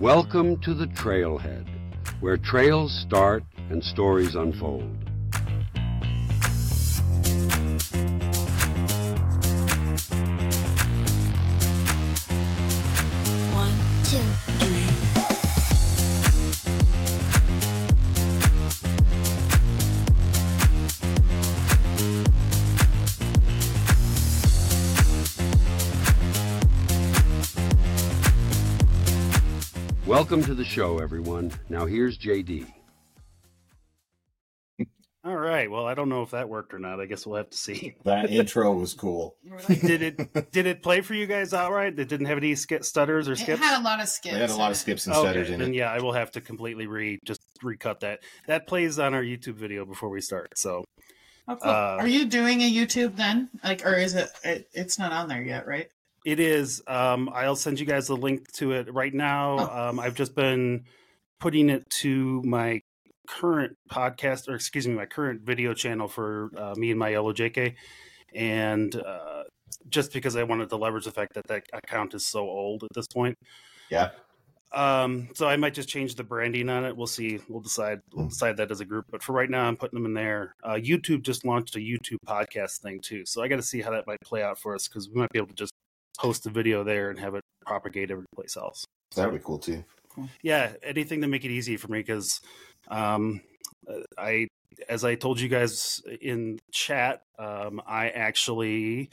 Welcome to the Trailhead, where trails start and stories unfold. Welcome to the show, everyone. Now here's JD. All right. Well, I don't know if that worked or not. I guess we'll have to see. That intro was cool. did it did it play for you guys all right? It didn't have any sk- stutters or skips. It skips. had a lot of skips. They had a lot of skips and okay, stutters in then it. yeah, I will have to completely re just recut that. That plays on our YouTube video before we start. So Oh, cool. Uh, Are you doing a YouTube then? Like, or is it, it? It's not on there yet, right? It is. Um, I'll send you guys the link to it right now. Oh. Um, I've just been putting it to my current podcast, or excuse me, my current video channel for uh, me and my yellow JK, and uh, just because I wanted to leverage the fact that that account is so old at this point. Yeah. Um, so I might just change the branding on it. We'll see. We'll decide. We'll Hmm. decide that as a group. But for right now, I'm putting them in there. Uh, YouTube just launched a YouTube podcast thing too, so I got to see how that might play out for us because we might be able to just post a video there and have it propagate every place else. That would be cool too. Yeah, anything to make it easy for me because um, uh, I, as I told you guys in chat, um, I actually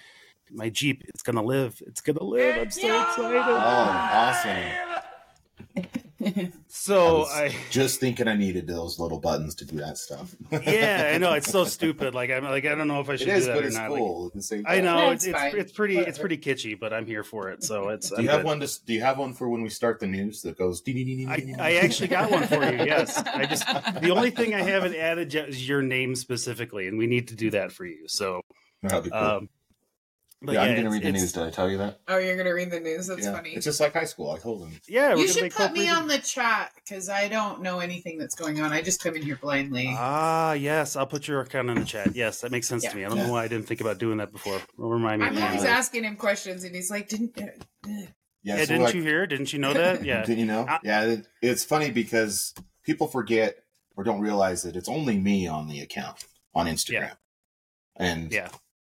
my Jeep. It's gonna live. It's gonna live. I'm so excited. Oh, awesome. So was I just thinking I needed those little buttons to do that stuff. yeah, I know it's so stupid. Like I'm like I don't know if I should is, do that but or it's not. Cool. at the same I know Yeah, it's it's it's, it's pretty it's pretty kitschy, but I'm here for it. So it's Do I'm you have good. one? To, do you have one for when we start the news that goes? I, I actually got one for you. Yes, I just the only thing I haven't added yet is your name specifically, and we need to do that for you. So, That'd be cool. um, but yeah, I'm gonna read the it's- news. Did I tell you that? Oh, you're gonna read the news. That's yeah. funny. It's just like high school. I told them. Yeah, we're you gonna should make put me co-creative- on the chat because I don't know anything that's going on. I just come in here blindly. Ah, yes, I'll put your account in the chat. Yes, that makes sense Yeah. to me. I don't Yeah. know why I didn't think about doing that before. Remind me. I'm always Yeah, asking him questions, and he's like, "Didn't." Uh, uh. Yeah. so didn't like- you hear? Didn't you know that? Yeah. Didn't you know? I- yeah. It, it's funny because people forget or don't realize that it's only me on the account on Instagram. Yeah. And Yeah.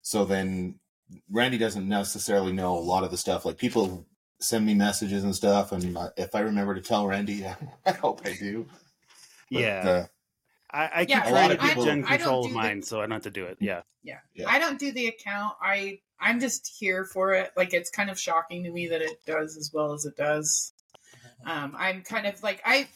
so then Randi doesn't necessarily know a lot of the stuff. Like people send me messages and stuff, and uh, if I remember to tell Randi, I hope I do. But, Yeah. uh, I, I keep Yeah, a lot trying of to keep people- Jen control of do the- mine, so I don't have to do it. Yeah. Yeah. Yeah. I don't do the account. I I'm just here for it. Like it's kind of shocking to me that it does as well as it does. Um, I'm kind of like I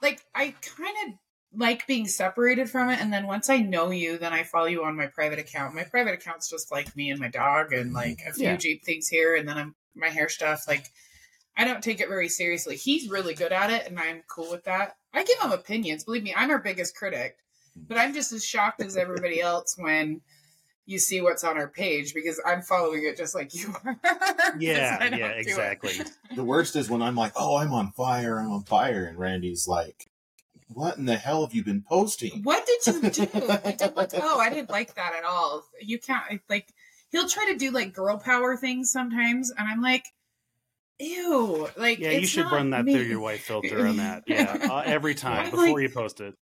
like I kind of like being separated from it and then once I know you then I follow you on my private account. My private account's just like me and my dog and mm-hmm. like a few Yeah. Jeep things here and then I'm my hair stuff like I don't take it very seriously. He's really good at it and I'm cool with that. I give him opinions. Believe me, I'm our biggest critic. But I'm just as shocked as everybody else when you see what's on our page because I'm following it just like you are. Yeah, yeah, exactly. the worst is when I'm like, "Oh, I'm on fire! I'm on fire," and Randi's like, "What in the hell have you been posting?" What did you do? I did- what- oh, I didn't like that at all. You can't like. He'll try to do like girl power things sometimes, and I'm like, ew. Like, Yeah, you should not run that me. through your white filter on that. Yeah, uh, every time I'm before like- you post it.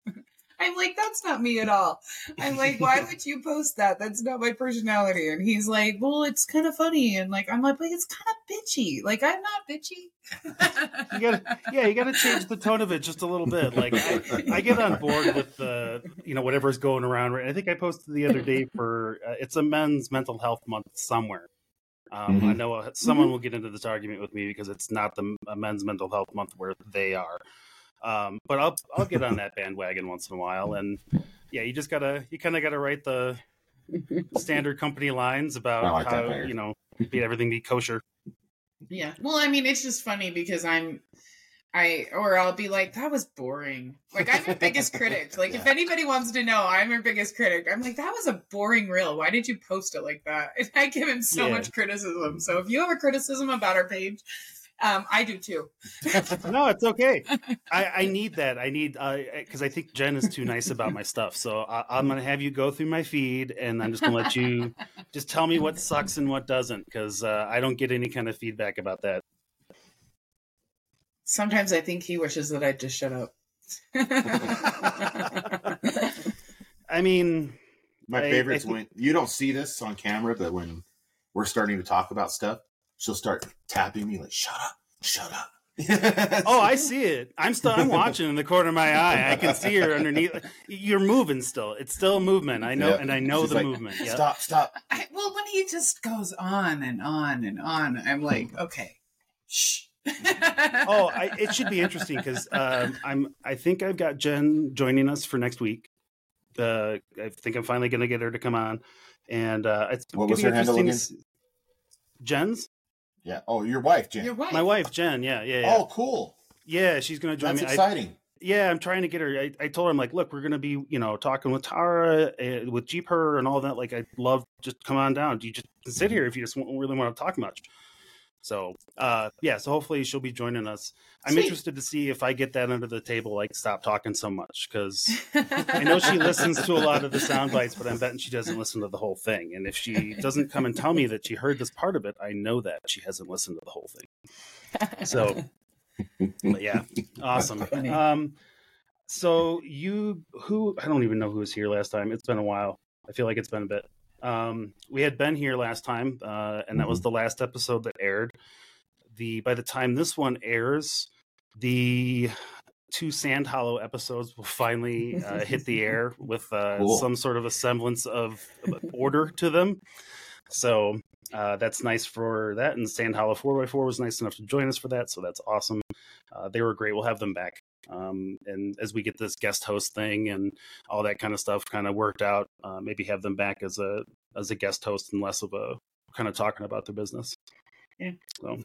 I'm like, that's not me at all. I'm like, why would you post that? That's not my personality. And he's like, well, it's kind of funny. And like, I'm like, but it's kind of bitchy. Like, I'm not bitchy. You gotta, yeah, you gotta change the tone of it just a little bit. Like I, I get on board with the, you know, whatever's going around. Right? I think I posted the other day for uh, it's a men's mental health month somewhere. Um, I Mhm. know uh, someone will get into this argument with me because it's not the a men's mental health month where they are. Um, but I'll I'll get on that bandwagon once in a while, and yeah, you just gotta you kind of gotta write the standard company lines about like how you know be everything be kosher. Yeah. Well, I mean, it's just funny because I'm, I, or I'll be like, that was boring. Like, I'm her biggest critic. Like, if anybody wants to know, I'm her biggest critic. I'm like, that was a boring reel. Why did you post it like that? And I give him so Yeah. much criticism. So if you have a criticism about our page, um, I do too. no, it's okay. I, I need that. I need because I think Jen is too nice about my stuff. So I, I'm gonna have you go through my feed, and I'm just gonna let you just tell me what sucks and what doesn't, because uh, I don't get any kind of feedback about that. Sometimes I think he wishes that I'd just shut up. I mean, My I- favorite's I think- when you don't see this on camera, but when we're starting to talk about stuff, she'll start tapping me like, "Shut up, shut up." oh, I see it. I'm still. I'm watching in the corner of my eye. I can see her underneath. You're moving still. It's still movement. I know, Yep. and I know She's the like, movement. Yep. Stop, stop. I, well, when he just goes on and on and on, I'm like, okay, shh. Oh, I, it should be interesting because um, I'm. I think I've got Jen joining us for next week. Uh, I think I'm finally going to get her to come on, and uh, it's What gonna was be her handle interesting Jen's Yeah. Oh, your wife, Jen. Your wife. my wife, Jen. Yeah, yeah, yeah. Oh, cool. yeah. She's going to join That's me. I, exciting. yeah, I'm trying to get her. I, I told her, I'm like, look, we're going to be, you know, talking with Tara, uh, with Jeep her, and all that. Like, I'd love just come on down. You just sit here if you just won't really want to talk much. So, uh, yeah. So hopefully she'll be joining us. I'm Sweet. interested to see if I get that under the table. Like, stop talking so much because I know she listens to a lot of the sound bites, but I'm betting she doesn't listen to the whole thing. And if she doesn't come and tell me that she heard this part of it, I know that she hasn't listened to the whole thing. So, but yeah, awesome. Um, so you, who I don't even know who was here last time. It's been a while. I feel like it's been a bit. Um, we had been here last time, uh, and that was the last episode that aired. The by the time this one airs, the two Sand Hollow episodes will finally uh, hit the air with uh, Cool. some sort of a semblance of of order to them. So uh, that's nice for that. And Sand Hollow 4x4 was nice enough to join us for that. So that's awesome. Uh, they were great. We'll have them back. Um, and as we get this guest host thing and all that kind of stuff kind of worked out, uh, maybe have them back as a as a guest host and less of a kind of talking about their business. Yeah. So,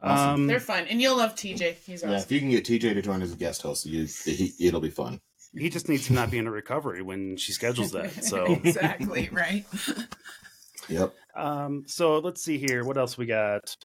Awesome. um, They're fun, and you'll love TJ. He's Yeah, if you can get TJ to join as a guest host, you, he, it'll be fun. he just needs to not be in a recovery when she schedules that. So, exactly right. Yep. Um, so let's see here. What else we got?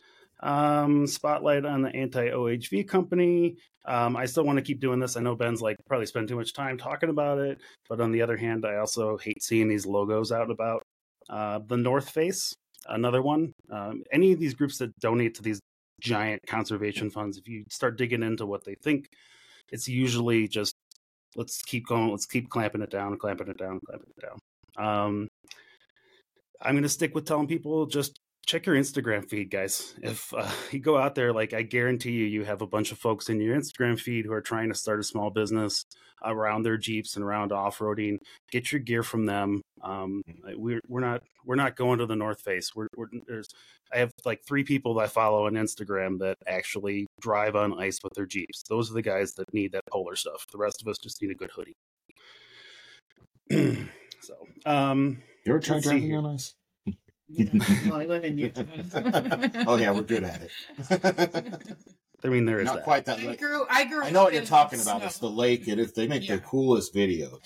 Um, spotlight on the anti OHV company. Um, I still want to keep doing this. I know Ben's like probably spend too much time talking about it, but on the other hand, I also hate seeing these logos out about. Uh, the North Face, another one. Um, any of these groups that donate to these giant conservation funds, if you start digging into what they think, it's usually just let's keep going, let's keep clamping it down, clamping it down, clamping it down. Um, I'm going to stick with telling people just check your Instagram feed, guys. If uh, you go out there, like I guarantee you, you have a bunch of folks in your Instagram feed who are trying to start a small business around their Jeeps and around off roading. Get your gear from them. Um, we're we're not we're not going to the North Face. We're, we're there's I have like three people that I follow on Instagram that actually drive on ice with their Jeeps. Those are the guys that need that polar stuff. The rest of us just need a good hoodie. so, um, You ever tried Let's driving on ice? oh yeah, we're good at it. I mean, there is Not that. quite that. I grew. I grew. I know what you're talking about. snow. It's the lake. It is. They make Yeah. the coolest videos.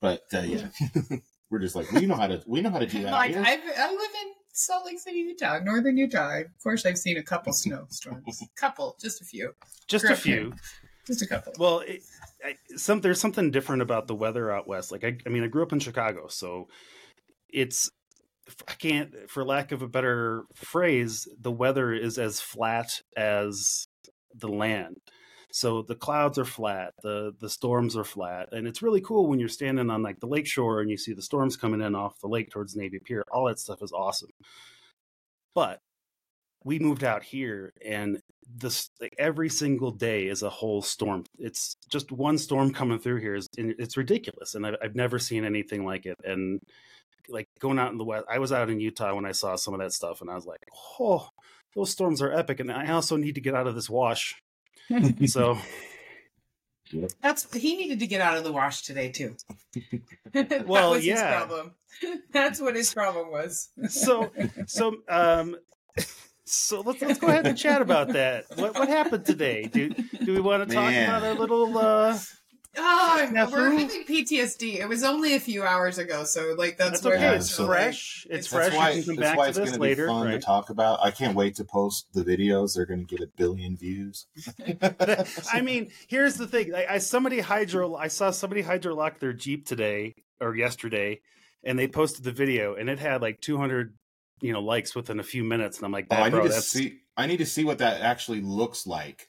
But uh, yeah, we're just like we know how to. We know how to do that. Like. I've, live in Salt Lake City, Utah, northern Utah. Of course, I've seen a couple snowstorms. couple, just a few, Just a Correct. few. just a couple. Well, it, I, some there's something different about the weather out west. Like I, I mean, I grew up in Chicago, so it's I can't, for lack of a better phrase, the weather is as flat as the land. So the clouds are flat, the the storms are flat, and it's really cool when you're standing on like the lake shore and you see the storms coming in off the lake towards Navy Pier. All that stuff is awesome. But we moved out here and this like every single day is a whole storm it's just one storm coming through here is it's ridiculous and I've, I've never seen anything like it and like going out in the west i was out in utah when i saw some of that stuff and i was like oh those storms are epic and i also need to get out of this wash so That's he needed to get out of the wash today too. that Well, was yeah. his problem. That's what his problem was. so so um so let's let's go ahead and chat about that what what happened today do do we want to talk Man. about a little uh Oh, Now, we're having PTSD. It was only a few hours ago, so like that's, that's where okay it's so- fresh it's That's fresh That's why, you can come back why to it's this going to later be fun right to talk about. I can't wait to post the videos. They're going to get a billion views. I mean, here's the thing. I, I somebody hydro. I saw somebody hydrolock their Jeep today or yesterday, and they posted the video, and it had like 200, you know, likes within a few minutes. And I'm like, Oh, that, I bro, need to that's see. I need to see what that actually looks like.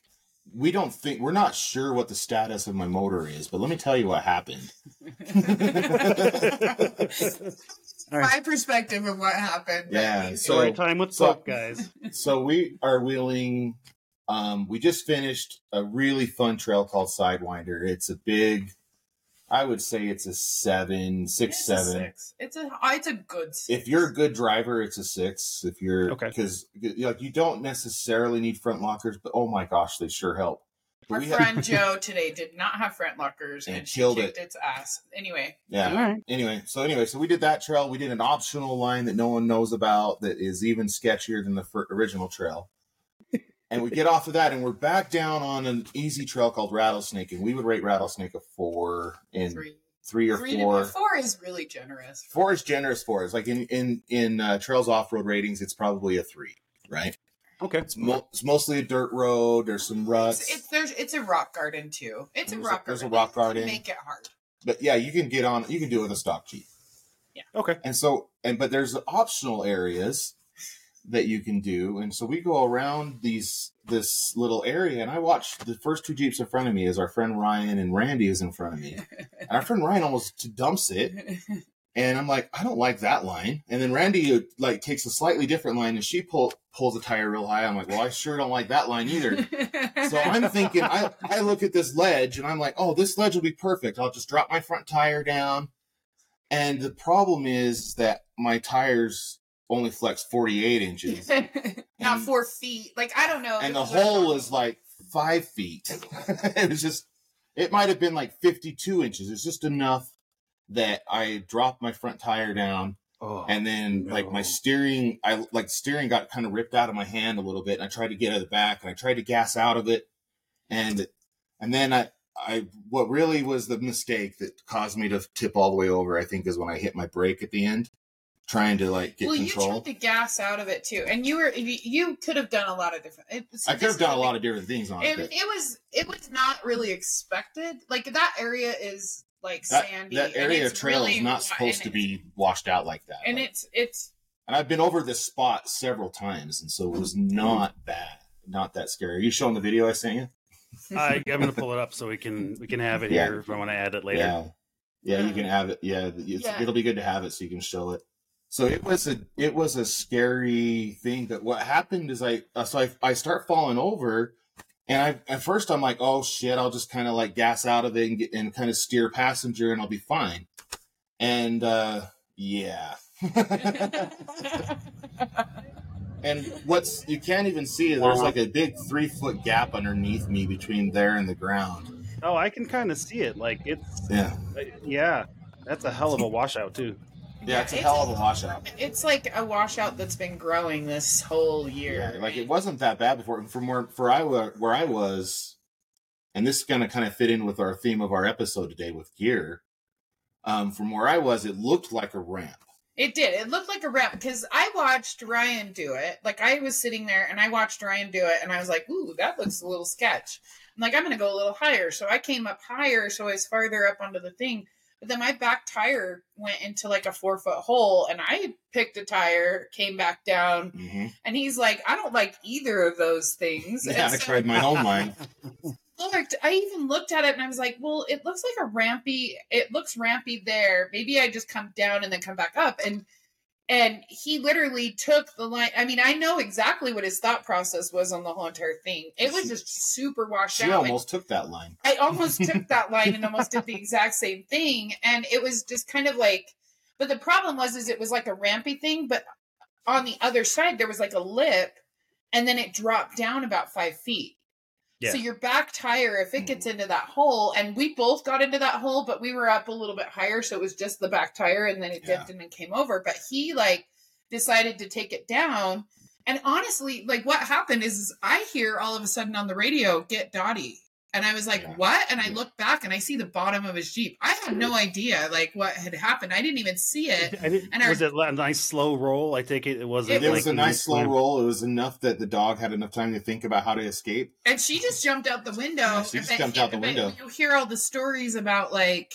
We don't think we're not sure what the status of my motor is, but let me tell you what happened. All right. My perspective of what happened. Yeah, So, so- Story time with so- Buck, guys. so we are wheeling um we just finished a really fun trail called sidewinder it's a big i would say it's a seven six it's a six. It's a uh, it's a good. Six. if you're a good driver it's a six if you're Okay. because like you don't necessarily need front lockers but oh my gosh they sure help Our we had- friend Joe today did not have front lockers And and, she killed kicked it. its ass. Anyway, yeah All right. anyway so anyway so we did that trail we did an optional line that no one knows about that is even sketchier than the fir- original trail and we get off of that and we're back down on an easy trail called rattlesnake and we would rate rattlesnake a four in three, three, or three four To, four is really generous. four is generous for us like in in in uh, trails off-road ratings it's probably a three right Okay. it's, mo- it's mostly a dirt road there's some ruts It's, it's there's it's a rock garden too. It's a There's a- rock there's a rock garden. Make it hard. but yeah you can get on you can do it with a stock jeep Yeah. Okay. And so, and but there's optional areas that you can do, and so we go around these this little area, and I watch the first two jeeps in front of me as our friend Ryan and Randi is in front of me, and our friend Ryan almost dumps it, and I'm like, I don't like that line, and then Randi uh, like takes a slightly different line, and she pull pulls the tire real high. I'm like, well, I sure don't like that line either. So I'm thinking, I, I look at this ledge and I'm like, oh, this ledge will be perfect. I'll just drop my front tire down. And the problem is that my tires only flex 48 inches not And- four feet. Like I don't know. and the hole like- is like five feet. it was just, it might have been like 52 inches. It's just enough that I dropped my front tire down Oh. and then like my steering i like steering got kind of ripped out of my hand a little bit and i tried to get out of the back and i tried to gas out of it and and then i i what really was the mistake that caused me to tip all the way over i think is when i hit my brake at the end trying to like get well, control you tried to gas out of it too, and you were you, you could have done a lot of different. It, so i could have done a lot of different things on it, It, it was it was not really expected. Like that area is like that, sandy. that and area it's of trail really is not supposed to be washed out like that And Like- it's it's and i've been over this spot several times and so it was not bad not that scary are you showing the video i sent you I, I'm gonna pull it up so we can we can have it Yeah. here if I want to add it later. Yeah, yeah, you can have it. Yeah, it's, Yeah. it'll be good to have it so you can show it. So it was a it was a scary thing. But what happened is I uh, so I I start falling over, and I at first I'm like, oh shit, I'll just kind of like gas out of it and get and kind of steer passenger and I'll be fine. And uh yeah. and what's you can't even see there's like a big three foot gap underneath me between there and the ground. Oh, I can kind of see it. Like it's Yeah. uh, yeah, that's a hell of a washout too. Yeah, it's a hell of a washout. it's like a washout that's been growing this whole year. Yeah, like it wasn't that bad before. From where for I where I was, and this is gonna kind of fit in with our theme of our episode today with gear. Um, from where I was, it looked like a ramp. It did. It looked like a ramp because I watched Ryan do it. Like I was sitting there and I watched Ryan do it, and I was like, "Ooh, that looks a little sketch." I'm like, "I'm gonna go a little higher." So I came up higher, so I was farther up onto the thing. But then my back tire went into like a four foot hole, and I picked a tire, came back down, Mm-hmm. and he's like, "I don't like either of those things." Yeah, And I tried my own line. looked, I even looked at it and I was like, well, it looks like a rampy, it looks rampy there. Maybe I just come down and then come back up. And and he literally took the line. I mean, I know exactly what his thought process was on the whole entire thing. It was just super washed She out. She almost took that line. I almost took that line and almost did the exact same thing. And it was just kind of like, but the problem was, is it was like a rampy thing, but on the other side, there was like a lip and then it dropped down about five feet. Yeah. So your back tire, if it gets mm-hmm. into that hole, and we both got into that hole, but we were up a little bit higher, so it was just the back tire, and then it dipped and then came over. But he like decided to take it down. And honestly, like what happened is, is I hear all of a sudden on the radio, get Dottie. And I was like, Yeah. what? And I look back and I see the bottom of his Jeep. I had no idea like what had happened. I didn't even see it. I didn't, And our- was it a nice slow roll? I take it it wasn't. It It like was a nice slow climb- roll. It was enough that the dog had enough time to think about how to escape. And she just jumped out the window. Yeah, she just But- jumped out the window. You hear all the stories about like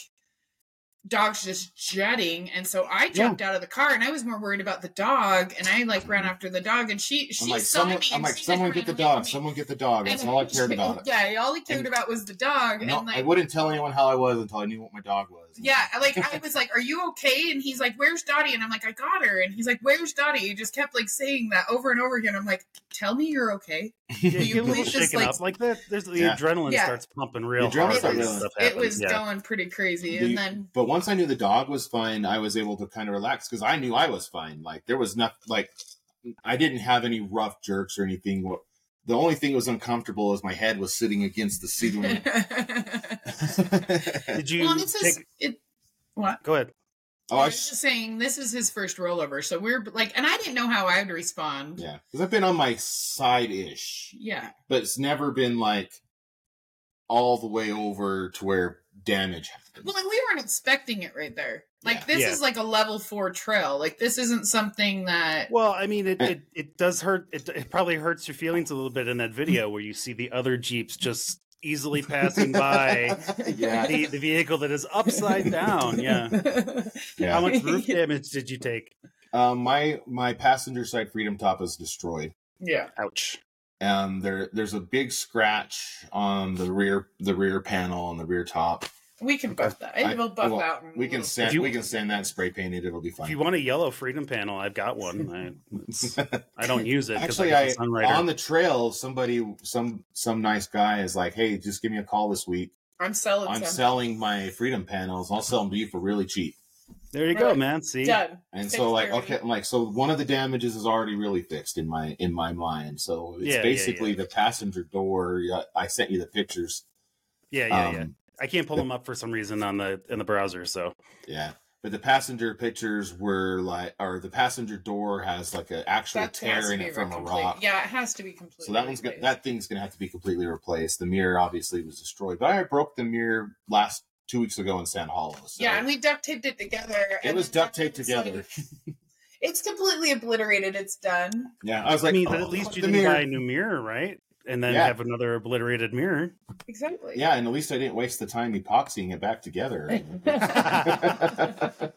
dog's just jetting and so i jumped out of the car and i was more worried about the dog and i like ran after the dog and she she like, saw someone, me I'm like, someone get the dog. me. Someone get the dog. That's And all I cared about. yeah all he cared And- about was the dog No, and like I wouldn't tell anyone how I was until I knew what my dog was. Yeah, like I was like, "Are you okay?" And he's like, "Where's Dottie?" And I'm like, "I got her." And he's like, "Where's Dottie?" He just kept like saying that over and over again. I'm like, "Tell me you're okay." You you get a little please just, like- up like that. There's the Yeah. adrenaline Yeah. starts pumping real The adrenaline hard. It was, stuff it was yeah. going pretty crazy, The- and then but once I knew the dog was fine, I was able to kind of relax because I knew I was fine. Like there was nothing. Like I didn't have any rough jerks or anything. The only thing that was uncomfortable is my head was sitting against the ceiling. Did you well, and this is it. What? Go ahead. oh, I I was sh- just saying, this is his first rollover, so we're like, and I didn't know how I would respond. yeah, because I've been on my side ish, Yeah. but it's never been like all the way over to where damage happens. Well, and we weren't expecting it right there. Like Yeah. this Yeah. is like a level four trail. Like this isn't something that. Well, I mean, it, Eh. it, it does hurt. It, it probably hurts your feelings a little bit in that video where you see the other Jeeps just easily passing by yeah, the, the vehicle that is upside down. Yeah. yeah. How much roof damage did you take? Um, my my passenger side freedom top is destroyed. yeah. Ouch. And there there's a big scratch on the rear the rear panel on the rear top. We can buff that. I- We'll buff well, out. We can little sand you- we can sand that spray painted. it. It'll be fine. If you want a yellow freedom panel, I've got one. I, I don't use it Actually, I I got the Sunrider. on the trail, somebody some some nice guy is like, "Hey, just give me a call this week. I'm selling I'm some. selling my freedom panels. I'll sell them to you for really cheap." there you go, man. See, Done. And Fixed so like already. okay, I'm like so one of the damages is already really fixed in my in my mind. So it's Yeah, yeah, basically yeah. the passenger door. I sent you the pictures. yeah, yeah, um, yeah. I can't pull them up for some reason on the in the browser. So Yeah. But the passenger pictures were like, or the passenger door has like an actual That tear in it from a rock. Yeah, it has to be completely. So that one's gonna, replaced. that thing's gonna have to be completely replaced. The mirror obviously was destroyed, but I broke the mirror last two weeks ago in Sand Hollow. So Yeah, and we duct taped it together. it was duct taped together. like- it's completely obliterated. It's done. yeah, I was like, I mean, oh, at least you didn't mirror. buy a new mirror, right? And then Yeah. have another obliterated mirror. Exactly. Yeah, and at least I didn't waste the time epoxying it back together.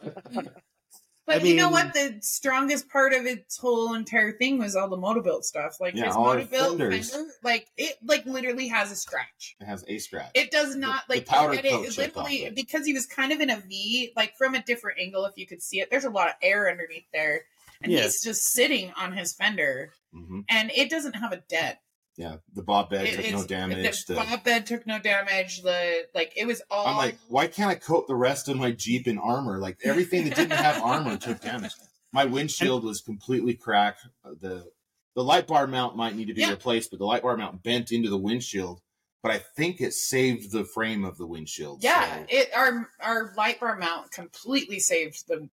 But I you know what? The strongest part of its whole entire thing was all the Motobuilt stuff. Like Yeah, his all Motobuilt fender, like it, like literally has a scratch. it has a scratch. It does not The- the like powder and coat it chipped literally it. because he was kind of in a V, like from a different angle. If you could see it, there's a lot of air underneath there, and Yeah. he's just sitting on his fender, hmm and it doesn't have a dent. Yeah, the bobbed bed It- took no damage. The The, bottom bed took no damage. The like it was all. I'm like, why can't I coat the rest of my Jeep in armor? Like everything that didn't have armor took damage. My windshield was completely cracked. Uh, The the light bar mount might need to be Yeah. replaced, but the light bar mount bent into the windshield. But I think it saved the frame of the windshield. yeah, so- it our our light bar mount completely saved the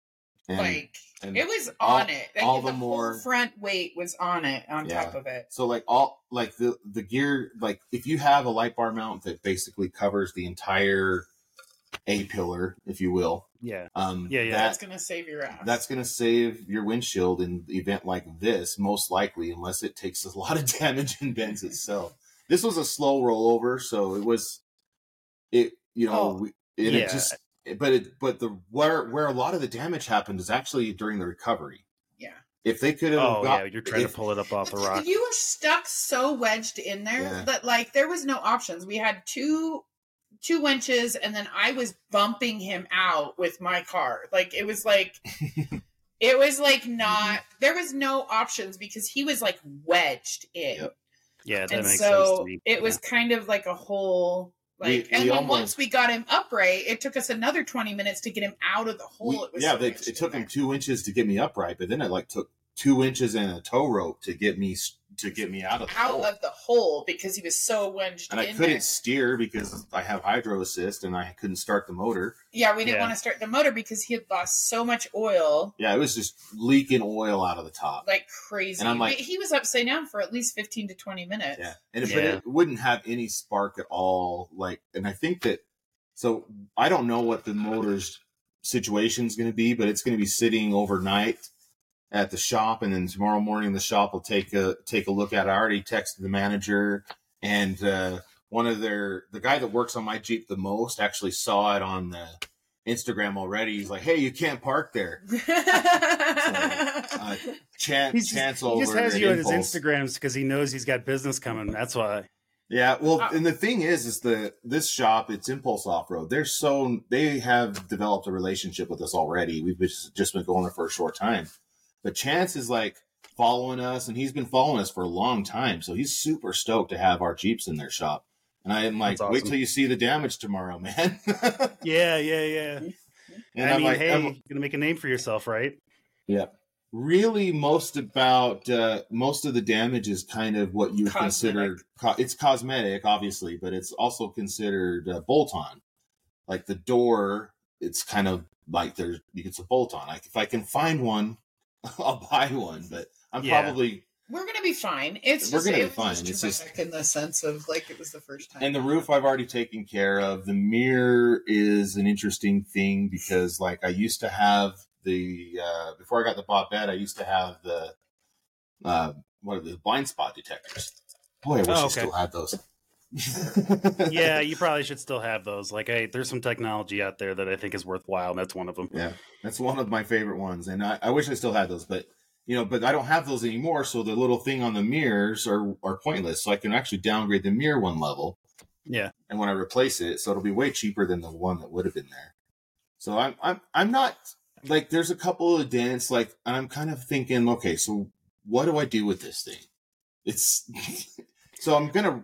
and, like and it was all- on it. Like, all the the whole more- front weight was on it on Yeah. top of it. so like all like the the gear like if you have a light bar mount that basically covers the entire A pillar, if you will, Yeah. um, Yeah, yeah. that- That's gonna save your ass. that's going to save your windshield in the event like this, most likely, unless it takes a lot of damage and bends itself. This was a slow rollover, so it was, it you know, Oh, we, and yeah. it just, but it, but the where where a lot of the damage happened is actually during the recovery. yeah. If they could have, Oh got, yeah, you're trying if- to pull it up off the rock. You were stuck so wedged in there Yeah. that like there was no options. We had two two winches and then I was bumping him out with my car. Like it was like it was like not there was no options because he was like wedged in. Yep. Yeah, that and makes sense so to me. it was kind of like a whole like We- and we then almost- once we got him upright, it took us another 20 minutes to get him out of the hole. we- it was yeah, so they, it took him two inches to get me upright, but then it like took two inches and a tow rope to get me to get me out of the out hole. of the hole because he was so wedged and I couldn't there. steer because I have hydro assist and I couldn't start the motor. Yeah, we didn't Yeah. want to start the motor because he had lost so much oil Yeah, it was just leaking oil out of the top. like crazy. And I'm like- We- he was upside down for at least 15 to 20 minutes. Yeah, and it, Yeah. but it wouldn't have any spark at all. Like, and I think that so I don't know what the motor's situation is going to be, but it's going to be sitting overnight at the shop, and then tomorrow morning the shop will take a take a look at. it. I already texted the manager, and uh, one of their the guy that works on my Jeep the most actually saw it on the Instagram already. He's like, "Hey, you can't park there." Uh, Chan- just, chance he over. just has you on his Instagrams because he knows he's got business coming. That's why. Yeah, well, Uh, and the thing is, is the this shop, it's Impulse Off Road. They're so they have developed a relationship with us already. We've just, just been going there for a short time, but Chance is like following us, and he's been following us for a long time. So he's super stoked to have our Jeeps in their shop. And I am like, That's wait till you see the damage tomorrow, man. Yeah, yeah, yeah. and I I'm mean, like, hey, I'm- you're gonna make a name for yourself, right? Yeah. Really, most about uh, most of the damage is kind of what you would consider. Co- it's cosmetic, obviously, but it's also considered uh, bolt on. Like the door, it's kind of like there's it's a bolt on. Like if I can find one, I'll buy one. But I'm Yeah. probably We're gonna be fine. It's We're just gonna be fine. just It's just- in the sense of like it was the first time. and the roof I've already taken care of. The mirror is an interesting thing because like I used to have the uh before I got the bobbed bed, I used to have the uh what are the blind spot detectors. Boy, I wish Oh, I still had those. Yeah, you probably should still have those. Like, hey, there's some technology out there that I think is worthwhile, and that's one of them. Yeah, that's one of my favorite ones, and I, I wish I still had those, but you know, but I don't have those anymore. So the little thing on the mirrors are are pointless. So I can actually downgrade the mirror one level, Yeah, and when I replace it, so it'll be way cheaper than the one that would have been there. So I'm I'm I'm not like there's a couple of dents like and I'm kind of thinking, okay, so what do I do with this thing? It's so I'm gonna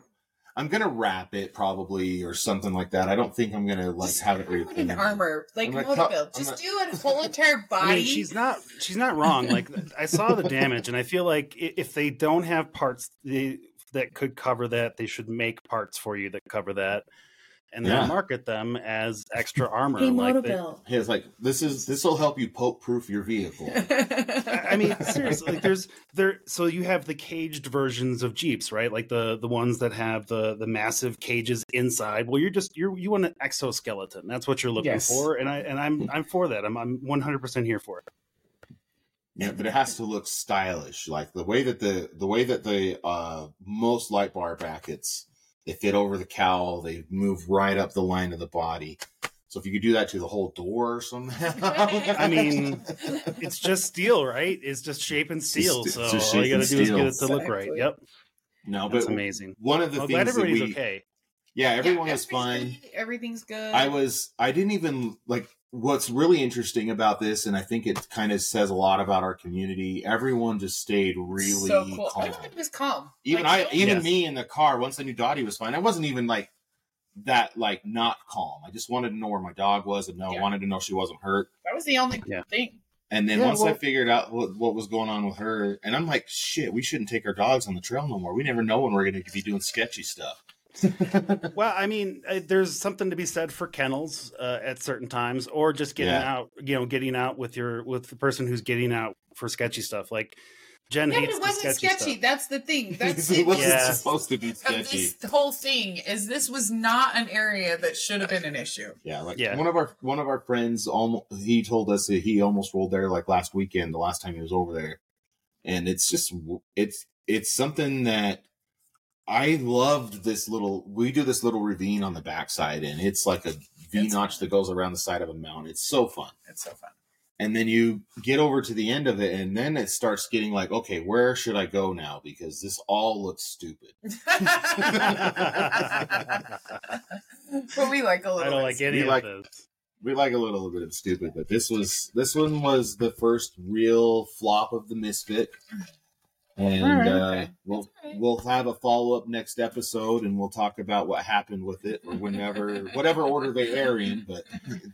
I'm gonna wrap it probably or something like that. I don't think I'm gonna like Just have it put an armor, like I'm gonna motor cut- build. I'm Just gonna- do a whole entire body. I mean, she's not she's not wrong. Like, I saw the damage, and I feel like if they don't have parts they, that could cover that, they should make parts for you that cover that, and then Yeah. market them as extra armor. Hey, like, they- Motobuilt. Hey, it's like this is this will help you poke proof your vehicle. I I mean, seriously, like there's there. So you have the caged versions of Jeeps, right? Like the the ones that have the the massive cages inside. Well, you're just you're you want an exoskeleton. That's what you're looking Yes. for, and I and I'm I'm for that. I'm I'm 100 percent here for it. Yeah, but it has to look stylish. Like the way that the the way that the uh most light bar brackets they fit over the cowl, they move right up the line of the body. So if you could do that to the whole door somehow, I mean, It's just steel, right? It's just shape and steel. It's So just- all you got to shape do is get it to look right. Yep, no, that's but amazing. one of the I'm things glad that we, okay. yeah, everyone Yeah, is fine. everything's- Everything's good. I was I didn't even like what's really interesting about this, and I think it kind of says a lot about our community. Everyone just stayed really so cool. calm. Everybody was calm. Even Like, I, even Yes. me in the car, once I knew Dottie was fine, I wasn't even like that, like not calm. I just wanted to know where my dog was, and no, Yeah. wanted to know she wasn't hurt. that was the only Yeah. thing. And then Yeah, once I figured out what, what was going on with her, and I'm like, shit, we shouldn't take our dogs on the trail no more. We never know when we're going to be doing sketchy stuff. Well, I mean, uh, there's something to be said for kennels uh, at certain times, or just getting Yeah. out. You know, getting out with your with the person who's getting out for sketchy stuff. Like Jen Yeah, but hates it wasn't sketchy, sketchy. stuff. That's the thing. That's it it. wasn't Yeah. supposed to be Of sketchy. this whole thing is this was not an area that should have been an issue. Yeah, like Yeah. one of our one of our friends almost he told us that he almost rolled there like last weekend, the last time he was over there, and it's just it's it's something that I loved. This little we do this little ravine on the backside, and it's like a V notch that goes around the side of a mountain. It's so fun. It's so fun. And then you get over to the end of it, and then it starts getting like, okay, where should I go now? Because this all looks stupid. but we like a little. I don't like bit. any We of like- this. we like a little bit of stupid, but this was this one was the first real flop of the misfit, and Alright, uh, we'll That's alright. we'll have a follow up next episode, and we'll talk about what happened with it or whenever whatever order they air in. But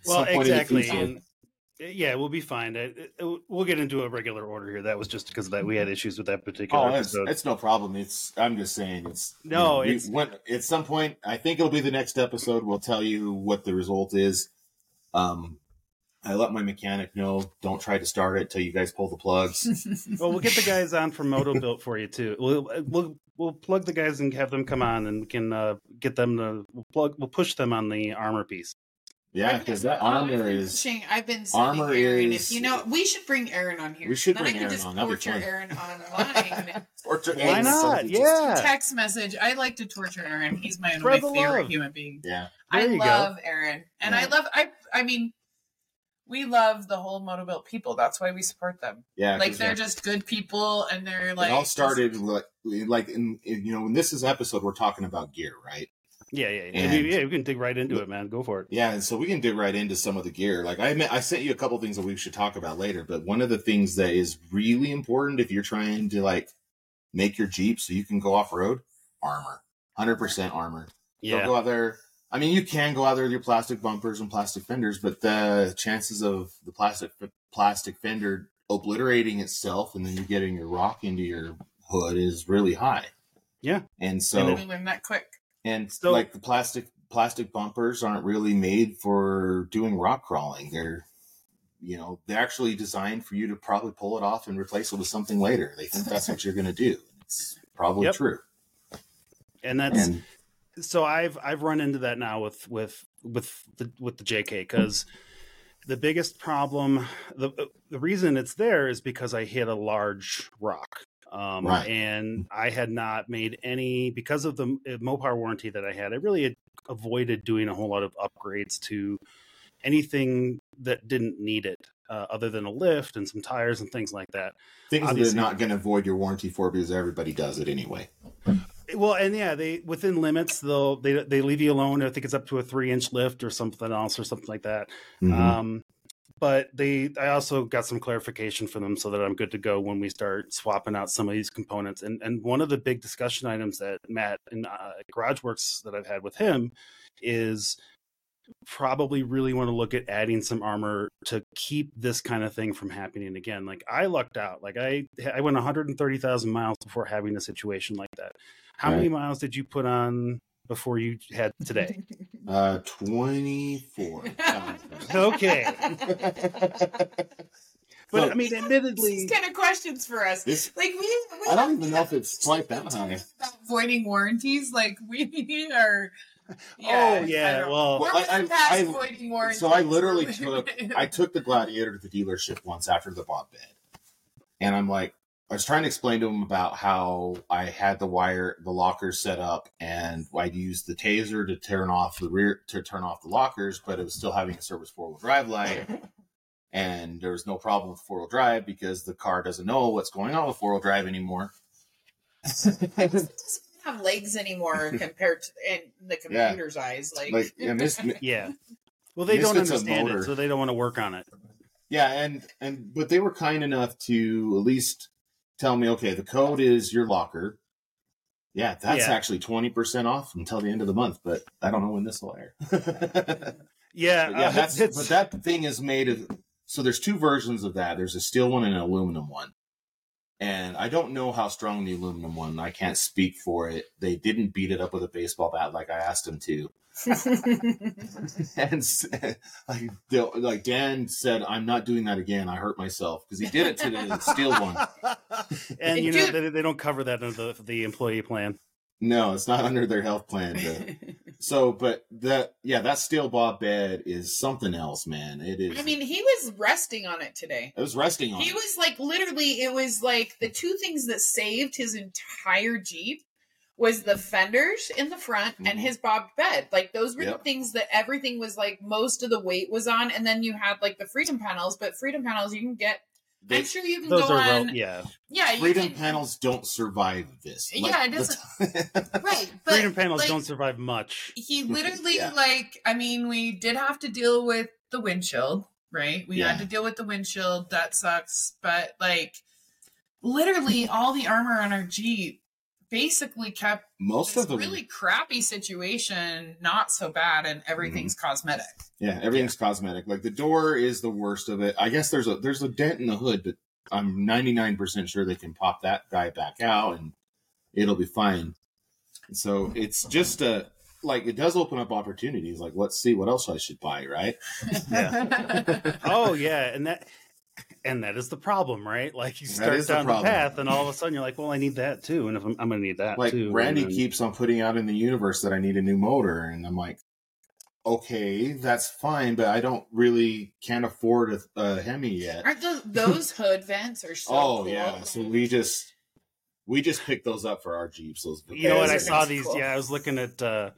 Well, some point in the exactly. And, uh, yeah, we'll be fine. It- it- we'll get into a regular order here. That was just because that we had issues with that particular Oh, it's, episode. it's no problem. It's I'm just saying it's you No, know, we- it's- when at some point I think it'll be the next episode. We'll tell you what the result is. Um, I let my mechanic know. Don't try to start it till you guys pull the plugs. Well, we'll get the guys on from Moto Built for you too. We'll we'll we'll plug the guys and have them come on, and we can uh, get them to we'll plug. We'll push them on the armor piece. Yeah, because that armor is pushing- I've been armor Aaron. is- If you know, we should bring Aaron on here. We should then bring I can Aaron just on. That'd torture. Aaron online. torture. Why and not? Yeah. Text message. I like to torture Aaron. He's my, Spread my favorite love. human being. Yeah. I There you go. love Aaron, and I love. I. I mean, we love the whole Motobuilt people. That's why we support them. Yeah, like they're yeah, just good people, and they're like it all started like like in, in you know when this is episode we're talking about gear, right? Yeah, yeah, yeah. And- yeah. We can dig right into it, man. Go for it. Yeah, and so we can dig right into some of the gear. Like I, meant, I sent you a couple things that we should talk about later, but one of the things that is really important if you're trying to like make your Jeep so you can go off road, armor, hundred percent armor. Don't Yeah, go out there. I mean, you can go out there with your plastic bumpers and plastic fenders, but the chances of the plastic plastic fender obliterating itself and then you getting your rock into your hood is really high. Yeah. and so we learn that quick. and So- like the plastic plastic bumpers aren't really made for doing rock crawling. They're you know, they're actually designed for you to probably pull it off and replace it with something later. They think that's what you're going to do. It's probably Yep. true. and that's And so I've I've run into that now with with with the with the JK because the biggest problem the the reason it's there is because I hit a large rock. Um, Right. and I had not made any because of the uh, Mopar warranty that I had. I really had avoided doing a whole lot of upgrades to anything that didn't need it, uh, other than a lift and some tires and things like that. things that they're not going to avoid your warranty for because everybody does it anyway. Well, and yeah, they within limits they'll they they leave you alone. I think it's up to a three inch lift or something else or something like that. Mhm. Um, but they I also got some clarification for them so that I'm good to go when we start swapping out some of these components. And and one of the big discussion items that Matt and uh, GarageWorks that I've had with him is probably really want to look at adding some armor to keep this kind of thing from happening again. Like I lucked out. Like I I went 130,000 miles before having a situation like that. How many miles did you put on before you had today? Uh, 24. Okay. But So- I mean, admittedly, These kind of questions for us. This- like we, we I don't even know if it's quite that high. avoiding warranties. Like we are. Oh, yeah, I well- we're Well, I- way past I- So I literally took I took the Gladiator to the dealership once after the bought bed, and I'm like, I was trying to explain to him about how I had the wire, the lockers set up, and I'd use the Tazer to turn off the rear to turn off the lockers, but it was still having a service four wheel drive light, and there was no problem with four wheel drive because the car doesn't know what's going on with four wheel drive anymore. It doesn't have legs anymore compared to in the Yeah. computer's eyes. Like, like, yeah, mis- yeah. Well, they don't understand it, so they don't want to work on it. Yeah, and and but they were kind enough to at least tell me, okay, the code is your locker. Yeah, that's Yeah. actually twenty percent off until the end of the month, but I don't know when this will air. but Yeah, yeah, uh, that's it's- but that thing is made of. So there's two versions of that. There's a steel one and an aluminum one, and I don't know how strong the aluminum one. I can't speak for it. They didn't beat it up with a baseball bat like I asked them to. and like like Dan said, I'm not doing that again. I hurt myself because he did it to the steel one. and you know they, they don't cover that under the, the employee plan. No, it's not under their health plan. but- so, but that yeah, that steel bobbed bed is something else, man. It is. I mean, he was resting on it today. it was resting on. He it. was like literally. It was like the two things that saved his entire Jeep was the fenders in the front Mhm. and his bobbed bed. Like those were Yep. the things that everything was like most of the weight was on, and then you had like the freedom panels. But freedom panels you can get. They- I'm sure you can Those go are on. rel- yeah. yeah, freedom can, panels don't survive this. Yeah, it doesn't. Right, but Freedom panels like, don't survive much. he literally Yeah. like i mean we did have to deal with the windshield right we Yeah. had to deal with the windshield that sucks but like literally all the armor on our jeep basically kept Most this of the really crappy situation not so bad and everything's Mm-hmm. cosmetic yeah, everything's cosmetic. Like the door is the worst of it. I guess there's a there's a dent in the hood, but I'm 99 percent sure they can pop that guy back out and it'll be fine. So it's just a like it does open up opportunities. Like let's see what else I should buy, right? yeah. Oh yeah, and that and that is the problem, right? Like you start is the down the, path, and all of a sudden you're like, "Well, I need that too," and if I'm, I'm going to need that like too. Randi then- keeps on putting out in the universe that I need a new motor, and I'm like, okay, that's fine, but I don't really can't afford a, a Hemi yet. aren't those, those hood vents are so oh cool. yeah, so we just we just picked those up for our Jeeps. Those You know what? I saw these. Cool. Yeah, I was looking at. uh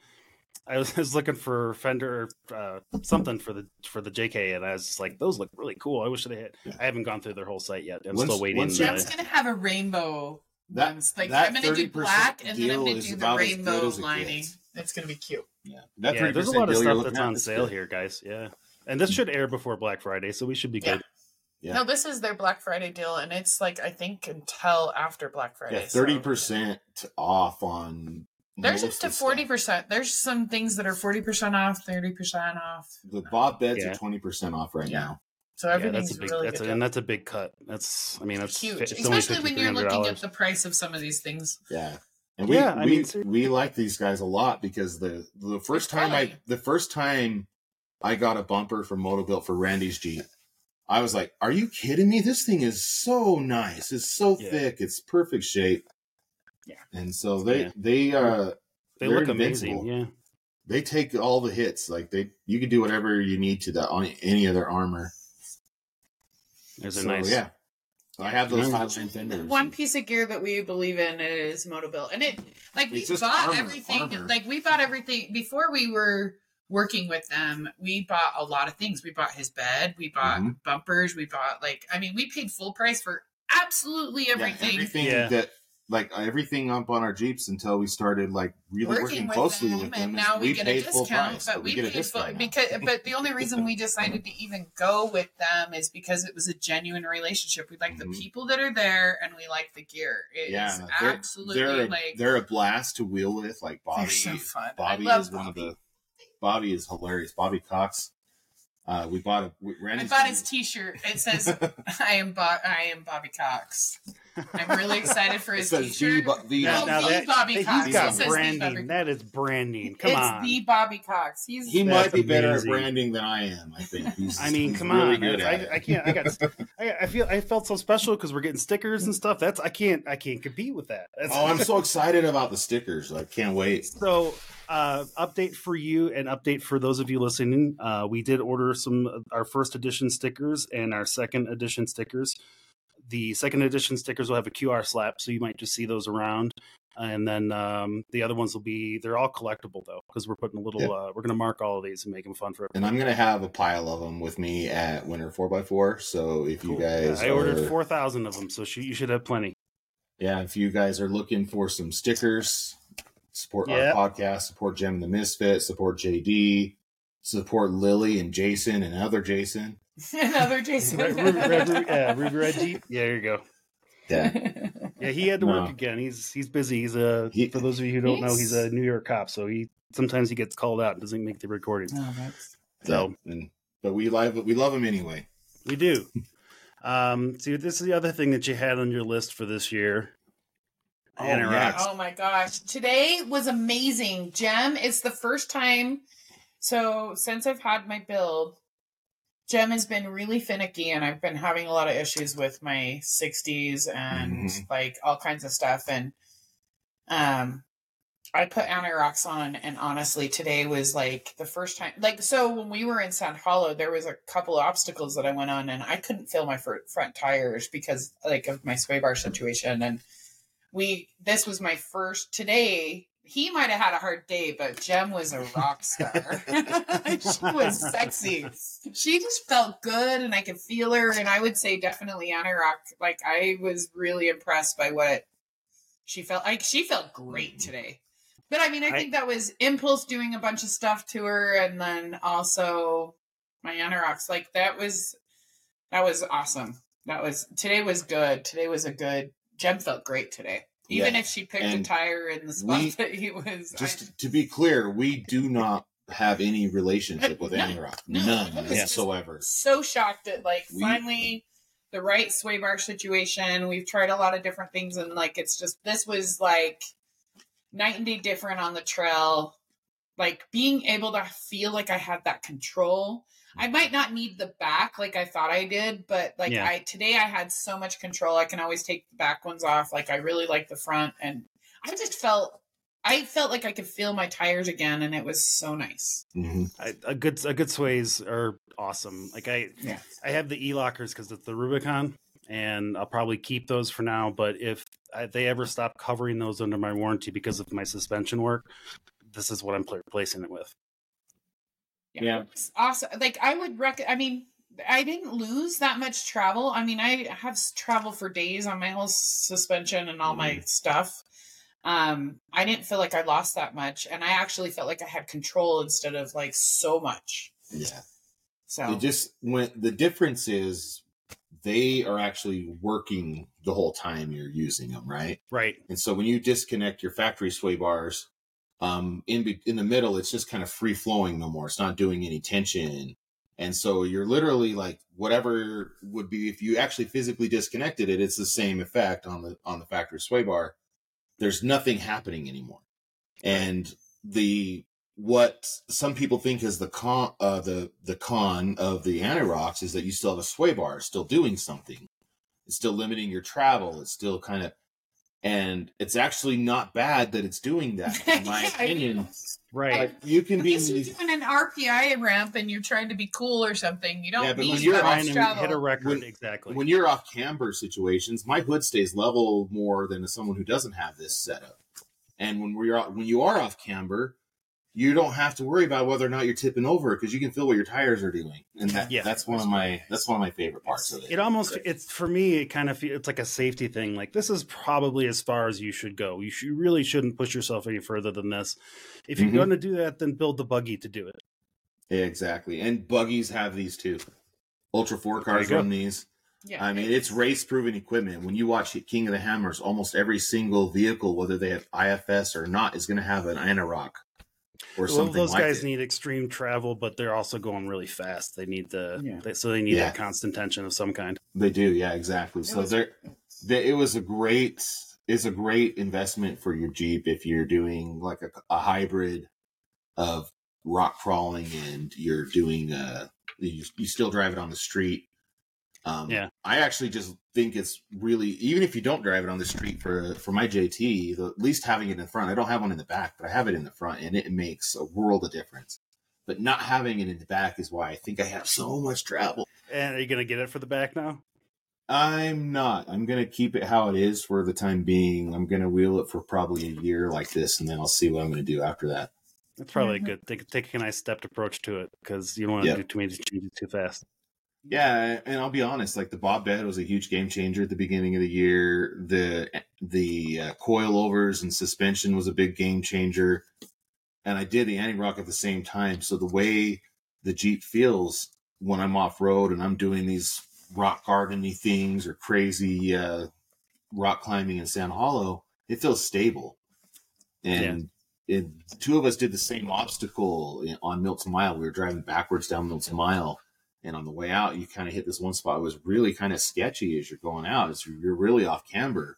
I was, I was looking for Fender uh, something for the for the JK, and I was just like, those look really cool. I wish they had. I haven't gone through their whole site yet. I'm Once- still waiting. once uh, Jem's gonna have a rainbow That- ones. Like that I'm gonna do black and then I'm gonna do the about as rainbow as lining. gets. It's gonna be cute. Yeah, that yeah, there's a lot of stuff that's on sale good. here, guys. Yeah, and this should air before Black Friday, so we should be Yeah. good. Yeah. No, this is their Black Friday deal, and it's like I think until after Black Friday. Yeah, so- thirty percent off on. There's up to forty percent. There's some things that are forty percent off, thirty percent off. The bobbed beds Yeah. are twenty percent off right Yeah. now. So Yeah, everything's that's a big. really that's good. a, and that's a big cut. That's. I mean, that's huge, It's only especially when you're looking at the price of some of these things. Yeah. And we Yeah, I mean, ser- we like these guys a lot because the the first time I the first time I got a bumper from Motobuilt for Randi's Jeep, I was like, "Are you kidding me? This thing is so nice. It's so Yeah. thick. It's perfect shape." Yeah. And so they Yeah. they uh They they're look amazing. invincible. Yeah. they take all the hits. Like they you can do whatever you need to that on any of their armor. There's a nice. yeah. I have those Yeah. Highland fenders. One piece of gear that we believe in is Motobuilt, and it like we It's just bought armor, everything. armor. Like we bought everything before we were working with them. We bought a lot of things. We bought his bed. We bought Mhm. bumpers. We bought like I mean, we paid full price for absolutely Yeah, everything. everything Yeah. that like everything up on our Jeeps until we started like really working, working with closely them, with them. and now we, get a discount. price, but we, get a paid full because. But the only reason we decided to even go with them is because it was a genuine relationship. We like Mhm. the people that are there, and we like the gear. It is yeah, they're, absolutely they're a, like they're a blast to wheel with. Like Bobby, so. Bobby is one of the. Bobby is hilarious. Bobby Cox. Uh, we bought a. We, I bought his T-shirt. It says, "I am Bo- I am Bobby Cox." I'm really excited for It his says T-shirt. Bo- the No, Now the that- Bobby he's Cox. got It says the branding. Bobby- That is branding. Come it's on. the Bobby Cox. He's he That's might be better at branding than I am. I think. He's, I mean, he's come really on. Good I. I, I can't. I got. I, I feel. I felt so special because we're getting stickers and stuff. That's. I can't. I can't compete with that. That's, Oh, I'm so excited about the stickers. I can't wait. So, uh, update for you and update for those of you listening. Uh, we did order some of our first edition stickers and our second edition stickers. The second edition stickers will have a QR slap, so you might just see those around. And then um, the other ones will be they're all collectible though, because we're putting a little. Yeah. Uh, we're going to mark all of these and make them fun for And I'm gonna have a pile of them with me at Winter 4x4. So if you guys, I ordered are- four thousand of them, so you should have plenty. yeah, if you guys are looking for some stickers, support Yeah. our podcast, support Gem and the Misfit, support JD, support Lily and Jason and other Jason. another Jason. Red, Ruby, Red, Ruby, yeah, Ruby Red Jeep. Yeah, there you go. Yeah, Yeah, he had to No. work again. He's he's busy. He's a He- for those of you who don't know, He's- he's a New York cop. So he sometimes he gets called out and doesn't make the recording. Oh, that's So and, but we love we love him anyway. we do. Um, see, this is the other thing that you had on your list for this year. Oh, Anti-Rock. yes. Oh my gosh. Today was amazing. Gem, it's the first time. So, since I've had my build, Gem has been really finicky and I've been having a lot of issues with my 60s and Mhm. like all kinds of stuff. And um, I put Anti-Rocks on, and honestly, today was like the first time. Like, so when we were in Sand Hollow, there was a couple of obstacles that I went on, and I couldn't fill my front tires because like of my sway bar situation. And we, this was my first today. He might have had a hard day, but Jem was a rock star. she was sexy. She just felt good, and I could feel her. And I would say definitely Anti-Rock. Like I was really impressed by what she felt like. She felt great mm-hmm. today. But I mean, I I- think that was Impulse doing a bunch of stuff to her, and then also my Anti-Rocks. Like that was that was awesome. That was today was good. Today was a good. Jem felt great today. Even Yeah. if she picked And a tire in the spot we- that he was. Just I- to be clear, we do not have any relationship with No, Anti-Rock. no, None whatsoever. so shocked at like We- finally the right sway bar situation. We've tried a lot of different things and like it's just this was like night and day different on the trail. Like being able to feel like I had that control. I might not need the back like I thought I did, but like Yeah. I today I had so much control. I can always take the back ones off. Like I really like the front and I just felt I felt like I could feel my tires again and it was so nice. hmm I, a good a good sways are awesome. Like I Yeah. I have the e lockers because it's the Rubicon, and I'll probably keep those for now. But if I, they ever stop covering those under my warranty because of my suspension work, this is what I'm pl- replacing it with. Yeah. It's awesome. Like I would rec. I mean, I didn't lose that much travel. I mean, I have s- travel for days on my whole suspension and all my stuff. Um, I didn't feel like I lost that much, and I actually felt like I had control instead of like so much. Yeah. So It just went. The difference is they are actually working the whole time you're using them, right? Right. And so when you disconnect your factory sway bars, um, in in the middle, it's just kind of free flowing no more. It's not doing any tension, and so you're literally like whatever would be if you actually physically disconnected it. It's the same effect on the on the factory sway bar. There's nothing happening anymore, and the what some people think is the con uh, the the con of the anti-rocks is that you still have a sway bar still doing something it's still limiting your travel it's still kind of and it's actually not bad that it's doing that in my Yeah, opinion Right. like you can be you're doing an RTI ramp and you're trying to be cool or something, you don't Yeah, but need when you're that trying to travel. hit a record When- exactly. when you're off camber situations, my hood stays level more than someone who doesn't have this setup. And when we're when you are off camber, you don't have to worry about whether or not you're tipping over because you can feel what your tires are doing, and that, Yeah. that's one of my that's one of my favorite parts of it. it almost it's for me it kind of it's like a safety thing like this is probably as far as you should go you, should, you really shouldn't push yourself any further than this if you're Mhm. going to do that then build the buggy to do it Yeah, exactly, and buggies have these too. Ultra four cars you run these. yeah, I mean, it's race proven equipment. When you watch King of the Hammers, almost every single vehicle, whether they have IFS or not, is going to have an Anti-Rock or well something those like guys it. need extreme travel but they're also going really fast they need the Yeah. they, so they need Yeah. that constant tension of some kind They do, yeah, exactly. So was- they're, they, it was a great, it's a great investment for your Jeep if you're doing like a, a hybrid of rock crawling and you're doing, uh, you, you still drive it on the street. Um, Yeah. I actually just think it's really, even if you don't drive it on the street for, for my JT, the, at least having it in front, I don't have one in the back, but I have it in the front and it makes a world of difference. But not having it in the back is why I think I have so much travel. and are you going to get it for the back now I'm not. I'm gonna keep it how it is for the time being. I'm gonna wheel it for probably a year like this, and then I'll see what I'm gonna do after that. that's probably Mhm. a good take, take a nice stepped approach to it because you don't want to Yep. do too many changes too fast Yeah, and I'll be honest. Like the Bob bed was a huge game changer at the beginning of the year. The the uh, coilovers and suspension was a big game changer, and I did the anti rock at the same time. So the way the Jeep feels when I'm off road and I'm doing these rock gardeny things or crazy uh, rock climbing in Sand Hollow, it feels stable. And it, two of us did the same obstacle on Milt's Mile. We were driving backwards down Milt's Mile, and on the way out, you kind of hit this one spot. It was really kind of sketchy as you're going out. It's you're really off camber.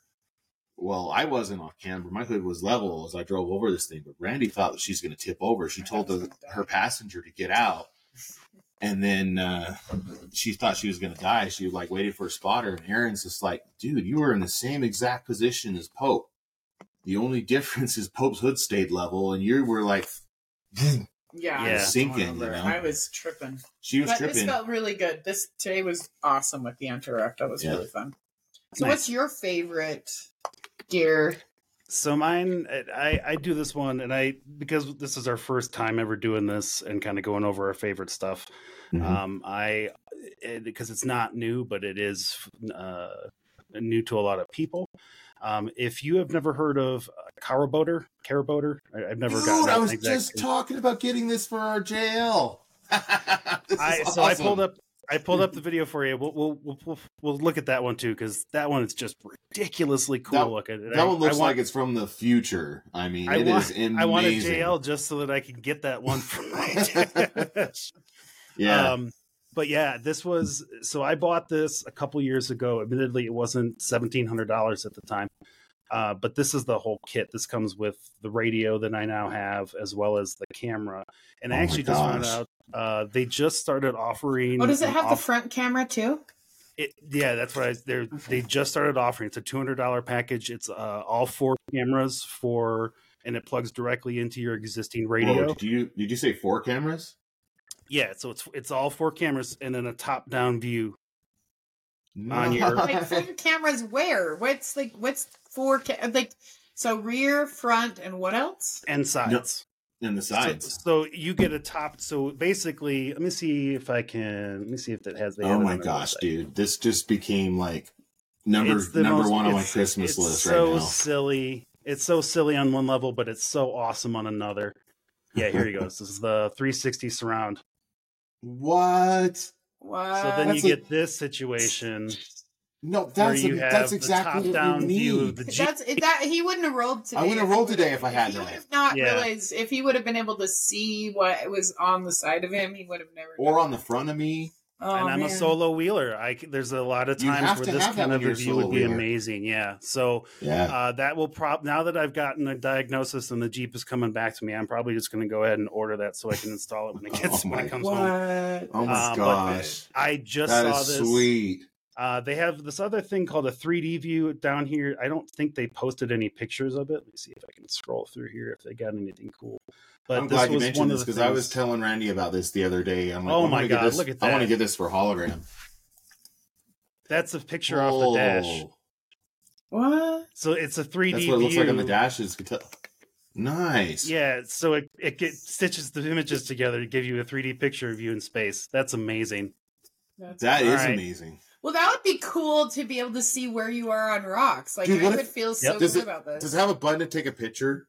Well, I wasn't off camber. My hood was level as I drove over this thing, but Randi thought that she's going to tip over. She told the, her passenger to get out, and then uh, she thought she was going to die. She like waited for a spotter, and Aaron's just like, "Dude, you were in the same exact position as Pope. The only difference is Pope's hood stayed level, and you were like, yeah, Yeah. I Sinking, you know? I was tripping. she was but this felt really good. This today was awesome with the Anti-Rock. That was Yeah. really fun. So, Nice. what's your favorite gear? So mine, I I do this one, and I because this is our first time ever doing this and kind of going over our favorite stuff. Mhm. Um, I because it's not new, but it is uh, new to a lot of people. Um, if you have never heard of CaRobotor, CaRobotor, I, I've never Dude, gotten. I was exact- just talking about getting this for our JL. I is so I pulled up I pulled up the video for you. We'll we'll we'll, we'll, we'll look at that one too because that one is just ridiculously cool That- looking. And That I- one looks want, like it's from the future. I mean, I it want, is amazing. I want a JL just so that I can get that one from my Yeah, Um, but yeah, this was so I bought this a couple years ago. Admittedly, it wasn't seventeen hundred dollars at the time, uh, but this is the whole kit. This comes with the radio that I now have, as well as the camera. And Oh I actually just found out uh, they just started offering. Oh, does it an have the front camera too? it, yeah, that's what I. They they just started offering. It's a two hundred dollar package. It's uh, all four cameras for, and it plugs directly into your existing radio. Whoa, did you did you say four cameras? Yeah, so it's it's all four cameras and then a top down view. On your- Like four cameras where? What's like what's four ca- like so rear, front, and what else? and sides. in the So, sides. so you get a top. So basically, let me see if I can. Let me see if it has. they oh my gosh, website. dude, this just became like number number most- one on my Christmas it's list so right now. silly. It's so silly on one level, but it's so awesome on another. Yeah, here he goes. This is the 360 surround. What? What? So then you a- get this situation No, where that's you a- have that's exactly what we top-down view of need. the Jeep. That's that he wouldn't have rolled today. I wouldn't have rolled today if I had he that. would have not Yeah. realized if he would have been able to see what was on the side of him, he would have never. Or known. on the front of me. Oh, and I'm a solo wheeler. I c- there's a lot of times where this kind of you're review would be wheeler. amazing. amazing. Yeah. So Yeah. uh, that will prop now that I've gotten a diagnosis and the Jeep is coming back to me. I'm probably just going to go ahead and order that so I can install it when it gets Oh when my it comes What? home. oh my Um, gosh. I just That saw is this. sweet. Uh, they have this other thing called a 3D view down here. I don't think they posted any pictures of it. Let me see if I can scroll through here if they got anything cool. But I'm this glad you was one mentioned of this the because I was telling Randi about this the other day. I'm like, Oh I my God, this- look at that! I want to get this for hologram. that's a picture off the dash. What? So it's a 3D That's what it looks view. like on the dashes. Could tell- Nice. Yeah, so it it get, stitches the images together to give you a 3D picture of you in space. That's amazing. That's That All is right. amazing. Well, that would be cool to be able to see where you are on rocks. Like Dude, I would if- feel so Yep. Does good it- about this. Does it have a button to take a picture?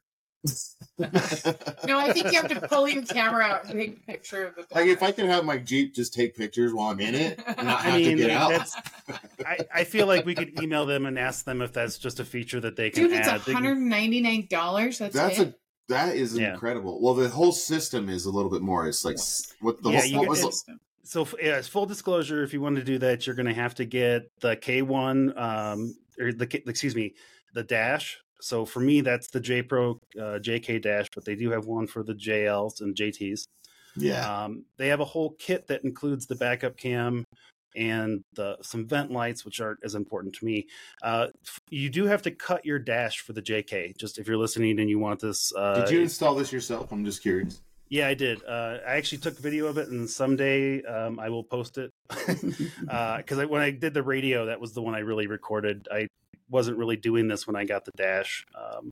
no, I think you have to pull your camera out and take a picture of the. Like if I can have my Jeep just take pictures while I'm in it and not I have to mean, get out. that's. I, I feel like we could email them and ask them if that's just a feature that they can Dude, it's add. They can- hundred ninety nine dollars. That's, That's it. a that is Yeah. incredible. Well, the whole system is a little bit more. It's like what the Yeah, whole, you what was the, it's- so it's full disclosure. If you want to do that, you're going to have to get the K1, um, or the excuse me, the dash. So for me, that's the J Pro uh, JK dash, but they do have one for the JLs and JTs. yeah. Um, they have a whole kit that includes the backup cam and the, some vent lights, which aren't as important to me. Uh, you do have to cut your dash for the JK. Just if you're listening and you want this, uh, Did you install this yourself? I'm just curious. Yeah, I did. Uh, I actually took video of it, and someday um, I will post it. Because I when I did the radio, that was the one I really recorded. I wasn't really doing this when I got the dash, um,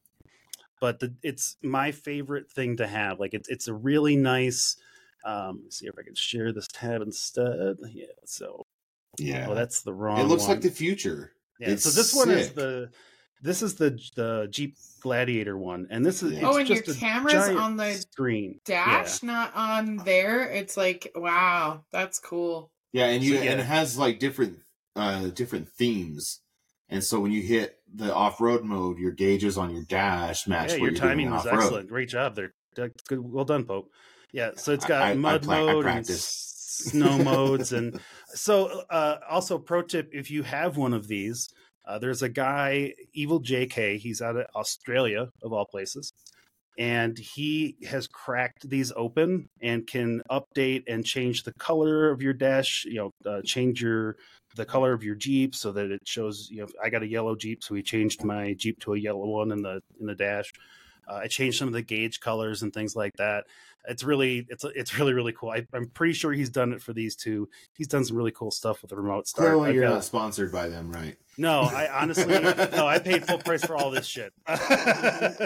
but the, it's my favorite thing to have. Like it's it's a really nice. Um, let's see if I can share this tab instead. Yeah. So, Yeah. oh, that's the wrong. it looks one. like the future. Yeah, It's so this one is the this is the the Jeep Gladiator one, and this is Yeah. it's Oh, and your just a camera's giant on the screen dash, not on there. It's like wow, that's cool. Yeah, and you So, yeah. and it has like different uh different themes. And so when you hit the off-road mode, your gauges on your dash match Yeah, your you're timing doing was off-road. excellent. Great job there. That's Good, well done, Pope. Yeah, so it's got I- I mud pla- mode and snow modes, and so uh, also pro tip: if you have one of these, uh, there's a guy, Evil JK. He's out of Australia, of all places, and he has cracked these open and can update and change the color of your dash. You know, uh, change your the color of your Jeep so that it shows. You know, I got a yellow Jeep, so he changed my Jeep to a yellow one in the in the dash. Uh, I changed some of the gauge colors and things like that. It's really, it's it's really really cool. I, I'm pretty sure he's done it for these two. He's done some really cool stuff with the remote start. Clearly, I've you're got- not sponsored by them, right? no, I honestly, no, I paid full price for all this shit.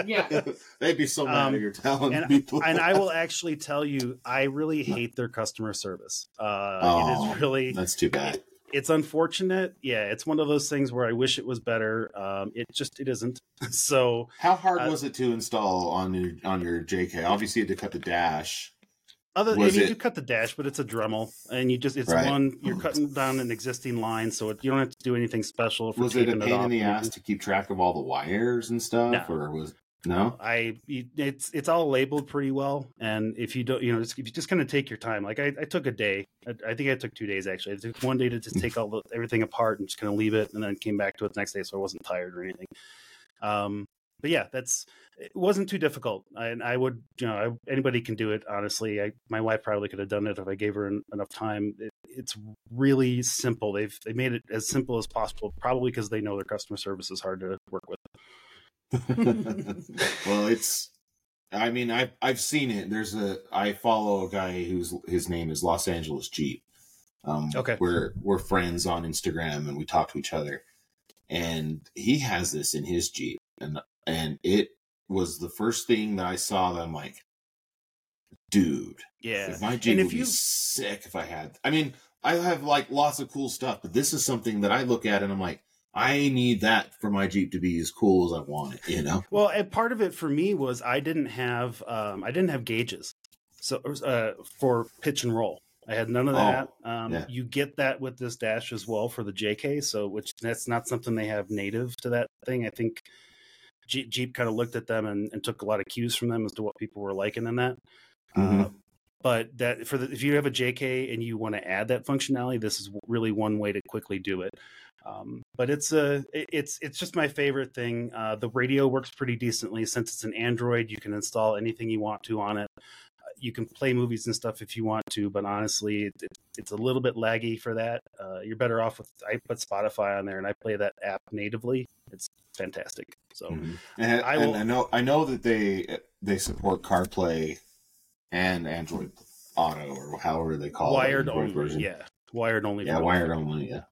Yeah. They'd be so mad Um, if you're telling and, people. and I will actually tell you, I really hate their customer service. Uh, Oh, is really, That's too bad. It's unfortunate. Yeah, it's one of those things where I wish it was better. Um, it just, it isn't. So How hard Uh, was it to install on your on your JK? Obviously, you had to cut the dash. Other, I Was mean, it- you cut the dash, but it's a Dremel, and you just—it's Right. one. You're cutting down an existing line, so it, you don't have to do anything special. For Was it a pain off in the ass to keep track of all the wires and stuff, No. or was no? I it's it's all labeled pretty well, and if you don't, you know, just, if you just kind of take your time. Like I, I took a day. I, I think I took two days actually. I took one day to just take all the everything apart and just kind of leave it, and then came back to it the next day, so I wasn't tired or anything. Um, but yeah, that's it wasn't too difficult, and I would, you know, I, anybody can do it. Honestly, I, my wife probably could have done it if I gave her en- enough time. It, it's really simple. They've they made it as simple as possible, probably because they know their customer service is hard to work with. well, it's. I mean, I've I've seen it. There's a I follow a guy whose his name is Los Angeles Jeep. Um, Okay. we're we're friends on Instagram and we talk to each other, and he has this in his Jeep, and and it was the first thing that I saw that I'm like, dude. Yeah. If my Jeep And would you- be sick if I had. I mean, I have like lots of cool stuff, but this is something that I look at and I'm like, I need that for my Jeep to be as cool as I want it. You know? Well, and part of it for me was I didn't have um, I didn't have gauges, so uh, for pitch and roll. I had none of Oh, that. um, yeah. You get that with this dash as well for the JK, so which that's not something they have native to that thing. I think Jeep, Jeep kind of looked at them and, and took a lot of cues from them as to what people were liking in that. Mhm. Uh, but that for the, if you have a JK and you want to add that functionality, this is really one way to quickly do it. Um, but it's a it's it's just my favorite thing. Uh, the radio works pretty decently since it's an Android. You can install anything you want to on it. Uh, You can play movies and stuff if you want to, but honestly, it, it, it's a little bit laggy for that. Uh, you're better off with I put Spotify on there and I play that app natively. It's fantastic. So Mhm. And, I will- I know I know that they they support CarPlay and Android Auto or however they call wired it. Android only, version. yeah, wired only. Yeah, wired only. Yeah.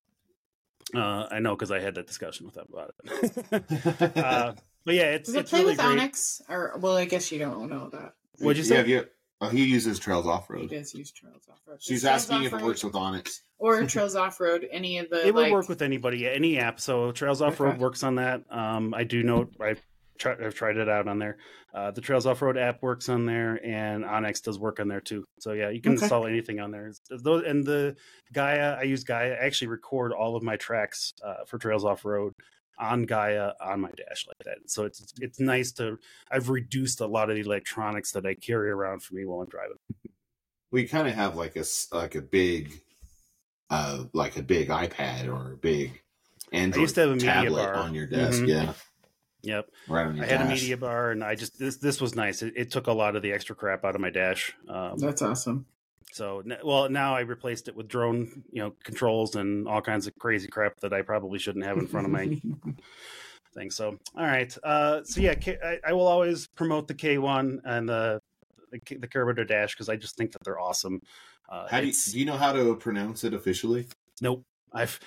Uh, I know because I had that discussion with them about it. uh, but yeah, it's Does it it's play really with great. onX? Or well, I guess you don't know that. What'd you say? Yeah, have you, oh, he uses Trails Off Road. He does use Trails Off Road. She's Trails asking if it works with onX. or Trails Off Road. Any of the it would like, work with anybody, any app. So Trails Off Road Okay. works on that. Um, I do know I've, tried I've tried it out on there. Uh, the Trails Off Road app works on there, and onX does work on there too. So yeah, you can Okay. install anything on there. Those and the Gaia, I use Gaia. I actually record all of my tracks uh, for Trails Off Road on Gaia on my dash like that. So it's it's nice to. I've reduced a lot of the electronics that I carry around for me while I'm driving. We kind of have like a s- like a big, uh, like a big iPad or a big Android used to have a media tablet bar. on your desk. Mhm. Yeah, Yep. right on your I had a media bar, and I just this this was nice. It, it took a lot of the extra crap out of my dash. Um, That's awesome. so well, now I replaced it with drone, you know, controls and all kinds of crazy crap that I probably shouldn't have in front of my thing. So all right, uh, so yeah, K- I, I will always promote the K one and the the, K- the CaRobotor Dash because I just think that they're awesome. Uh, How do you, do you know how to pronounce it officially? Nope. I've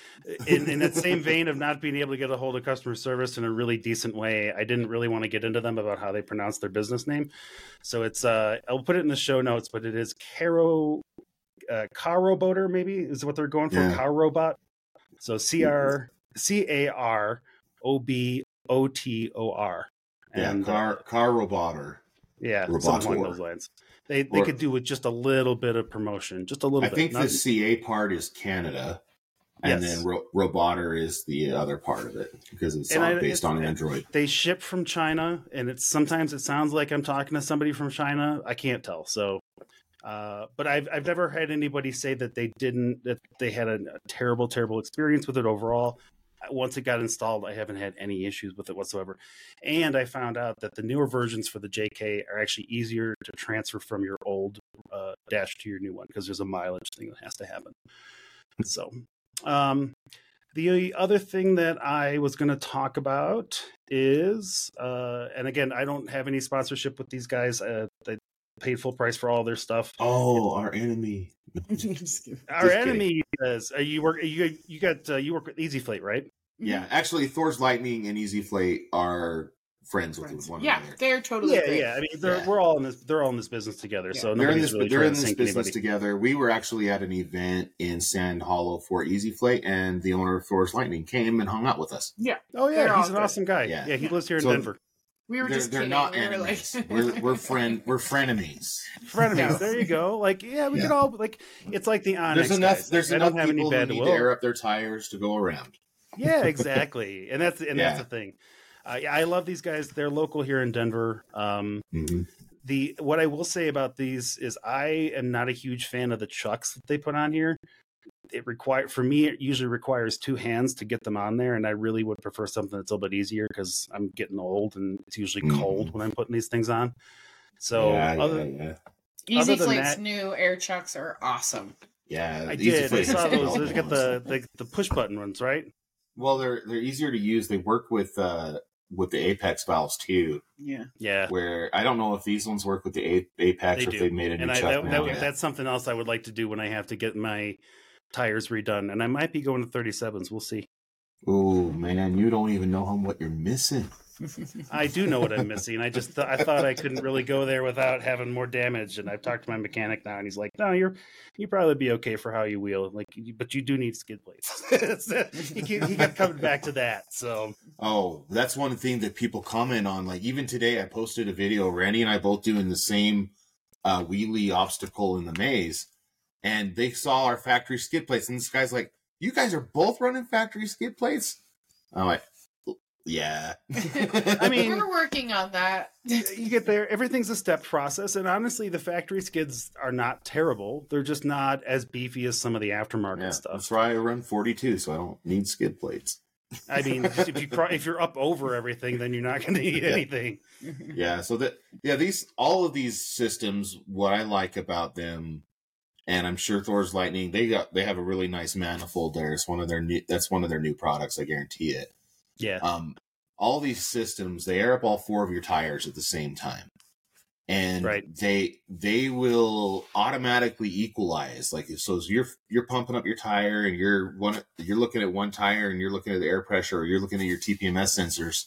in, in that same vein of not being able to get a hold of customer service in a really decent way. I didn't really want to get into them about how they pronounce their business name. So it's uh I'll put it in the show notes, but it is Caro uh Caro Boater maybe is what they're going for. Yeah. Car Robot. So C R C A R O B O T O R. yeah, And car uh, car roboter. yeah, something along those lines. They they Or- could do with just a little bit of promotion, just a little bit. I bit. think Not- the CA part is Canada, and Yes. then ro- roboter is the other part of it because it's I- based it's- on Android. they ship from China, and it's sometimes it sounds like I'm talking to somebody from China. I can't tell. So, uh, but I've I've never had anybody say that they didn't that they had a, a terrible terrible experience with it overall. Once it got installed, I haven't had any issues with it whatsoever. And I found out that the newer versions for the JK are actually easier to transfer from your old uh, dash to your new one because there's a mileage thing that has to happen. So, um, the other thing that I was going to talk about is, uh, and again, I don't have any sponsorship with these guys. Uh, they paid full price for all their stuff. Oh, our enemy. Our enemy says, uh, "You work, you you got, uh, you work with Easy Flate, right?" Yeah, actually, Thor's Lightning and Easy Flate are friends with Friends. one Yeah, another. Yeah, they're totally Yeah, great. yeah. I mean, they're, Yeah. we're all in this. They're all in this business together. Yeah. So They're in this. really they're in this business anybody. together. We were actually at an event in Sand Hollow for Easy Flate, and the owner of Thor's Lightning came and hung out with us. Yeah. Oh yeah, They're he's an good. awesome guy. Yeah. Yeah, he lives here in So- Denver. We were they're, just they're kidding. not we were enemies. like, we're we're friend. We're frenemies. Frenemies. Yeah. There you go. Like, yeah, we Yeah. could all like. It's like the Onyx. There's enough. guys. There's I enough don't have any people who need will. to air up their tires to go around. Yeah, exactly. and that's and that's the thing. Uh, yeah, I love these guys. They're local here in Denver. Um, Mm-hmm. the what I will say about these is I am not a huge fan of the chucks that they put on here. It require for me it usually requires two hands to get them on there, and I really would prefer something that's a little bit easier because I'm getting old and it's usually Mhm. cold when I'm putting these things on. So yeah, other, yeah, yeah. Easy Other than Flate's that- new air chucks are awesome. Yeah, I Easy did. I saw those. They've got the, the the push button ones, right? Well, they're they're easier to use. They work with uh with the Apex valves too. Yeah. Yeah. Where I don't know if these ones work with the A- Apex They or do. if they've made a new and I, chuck that, that- yeah. that's something else I would like to do when I have to get my tires redone, and I might be going to 37s. We'll see. Ooh, man, you don't even know how what you're missing. I do know what I'm missing. I just th- I thought I couldn't really go there without having more damage, and I've talked to my mechanic now, and he's like, "No, you're you probably be okay for how you wheel, like, but you do need skid plates." He, keep- he kept coming back to that, so Oh, that's one thing that people comment on. Like even today, I posted a video. Randi and I both doing the same uh, wheelie obstacle in the maze, and they saw our factory skid plates. And this guy's like, "You guys are both running factory skid plates?" I'm like, "Yeah." I mean- we're working on that. you get there. Everything's a step process, and honestly, the factory skids are not terrible. They're just not as beefy as some of the aftermarket yeah, stuff. that's why I run 42, so I don't need skid plates. I mean, if you pro- if you're up over everything, then you're not going to need Yeah. anything. yeah so that yeah these all of these systems what i like about them and i'm sure thor's lightning they got they have a really nice manifold there it's one of their new that's one of their new products i guarantee it Yeah, um all these systems they air up all four of your tires at the same time and Right. they they will automatically equalize like so as you're you're pumping up your tire and you're one you're looking at one tire and you're looking at the air pressure or you're looking at your tpms sensors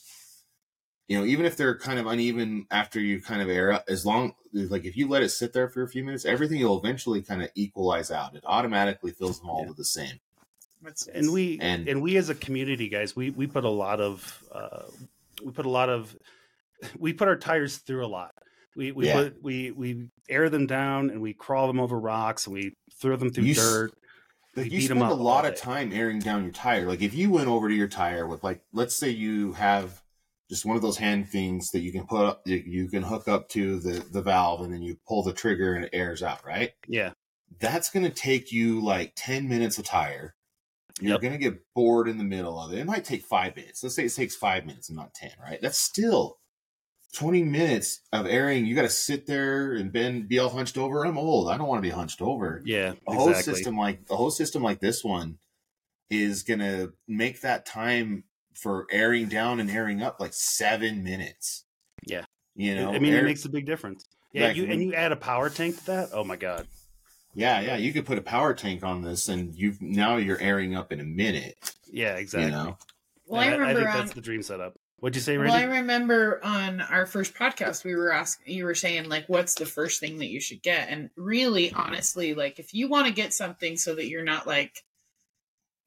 you know even if they're kind of uneven after you kind of air up as long like if you let it sit there for a few minutes everything will eventually kind of equalize out it automatically fills them all Yeah. to the same That's- and we And- and, we as a community, guys, we we put a lot of uh, we put a lot of we put our tires through a lot. We we Yeah. put we we air them down and we crawl them over rocks and we throw them through You s- dirt. Like We you beat 'em spend a up lot of time airing down your tire. Like if you went over to your tire with like, let's say you have just one of those hand things that you can put up, you- you can hook up to the the valve, and then you pull the trigger and it airs out. Right? Yeah, That's going to take you like ten minutes of tire. You're Yep. going to get bored in the middle of it. It might take five minutes. Let's say it takes five minutes and not ten. Right? That's still. 20 minutes of airing, you got to sit there and bend, be all hunched over. I'm old. I don't want to be hunched over yeah, a whole exactly. system like a whole system like this one is gonna make that time for airing down and airing up like seven minutes. Yeah. you know, I mean, air- it makes a big difference. Yeah, Like, you and you add a power tank to that. Oh my god. Yeah, yeah. You could put a power tank on this, and you've now you're airing up in a minute. Yeah, exactly. You know, well, And I remember think on that's the dream setup. What'd you say, Well, I remember on our first podcast, we were asking, you were saying, like, what's the first thing that you should get? And really, honestly, like, if you want to get something so that you're not like,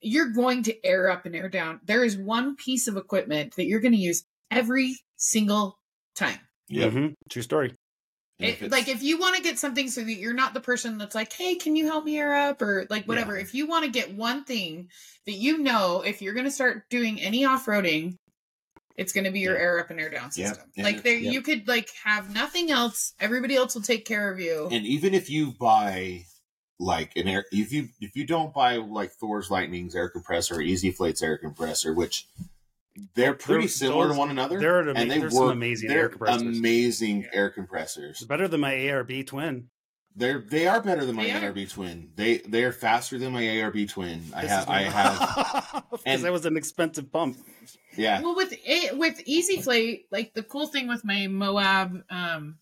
you're going to air up and air down, there is one piece of equipment that you're going to use every single time. Yep. Mhm. True story. It, like, if you want to get something so that you're not the person that's like, hey, can you help me air up? Or like, whatever. If you want to get one thing that you know, if you're going to start doing any off roading, it's going to be your Yeah. air up and air down system. And Like there, yeah. you could like have nothing else. Everybody else will take care of you. and even if you buy like an air, if you if you don't buy like Thor's Lightning's air compressor or Easy Flate's air compressor, which they're pretty They're- similar those- to one another, They're an ama- and they there's work. some amazing they're air compressors. amazing air compressors. It's better than my ARB twin. They're they are better than my They are. ARB twin. They they are faster than my ARB twin. I have I have because that was an expensive pump. yeah. Well, with it, with Easy Flate, like the cool thing with my Moab um,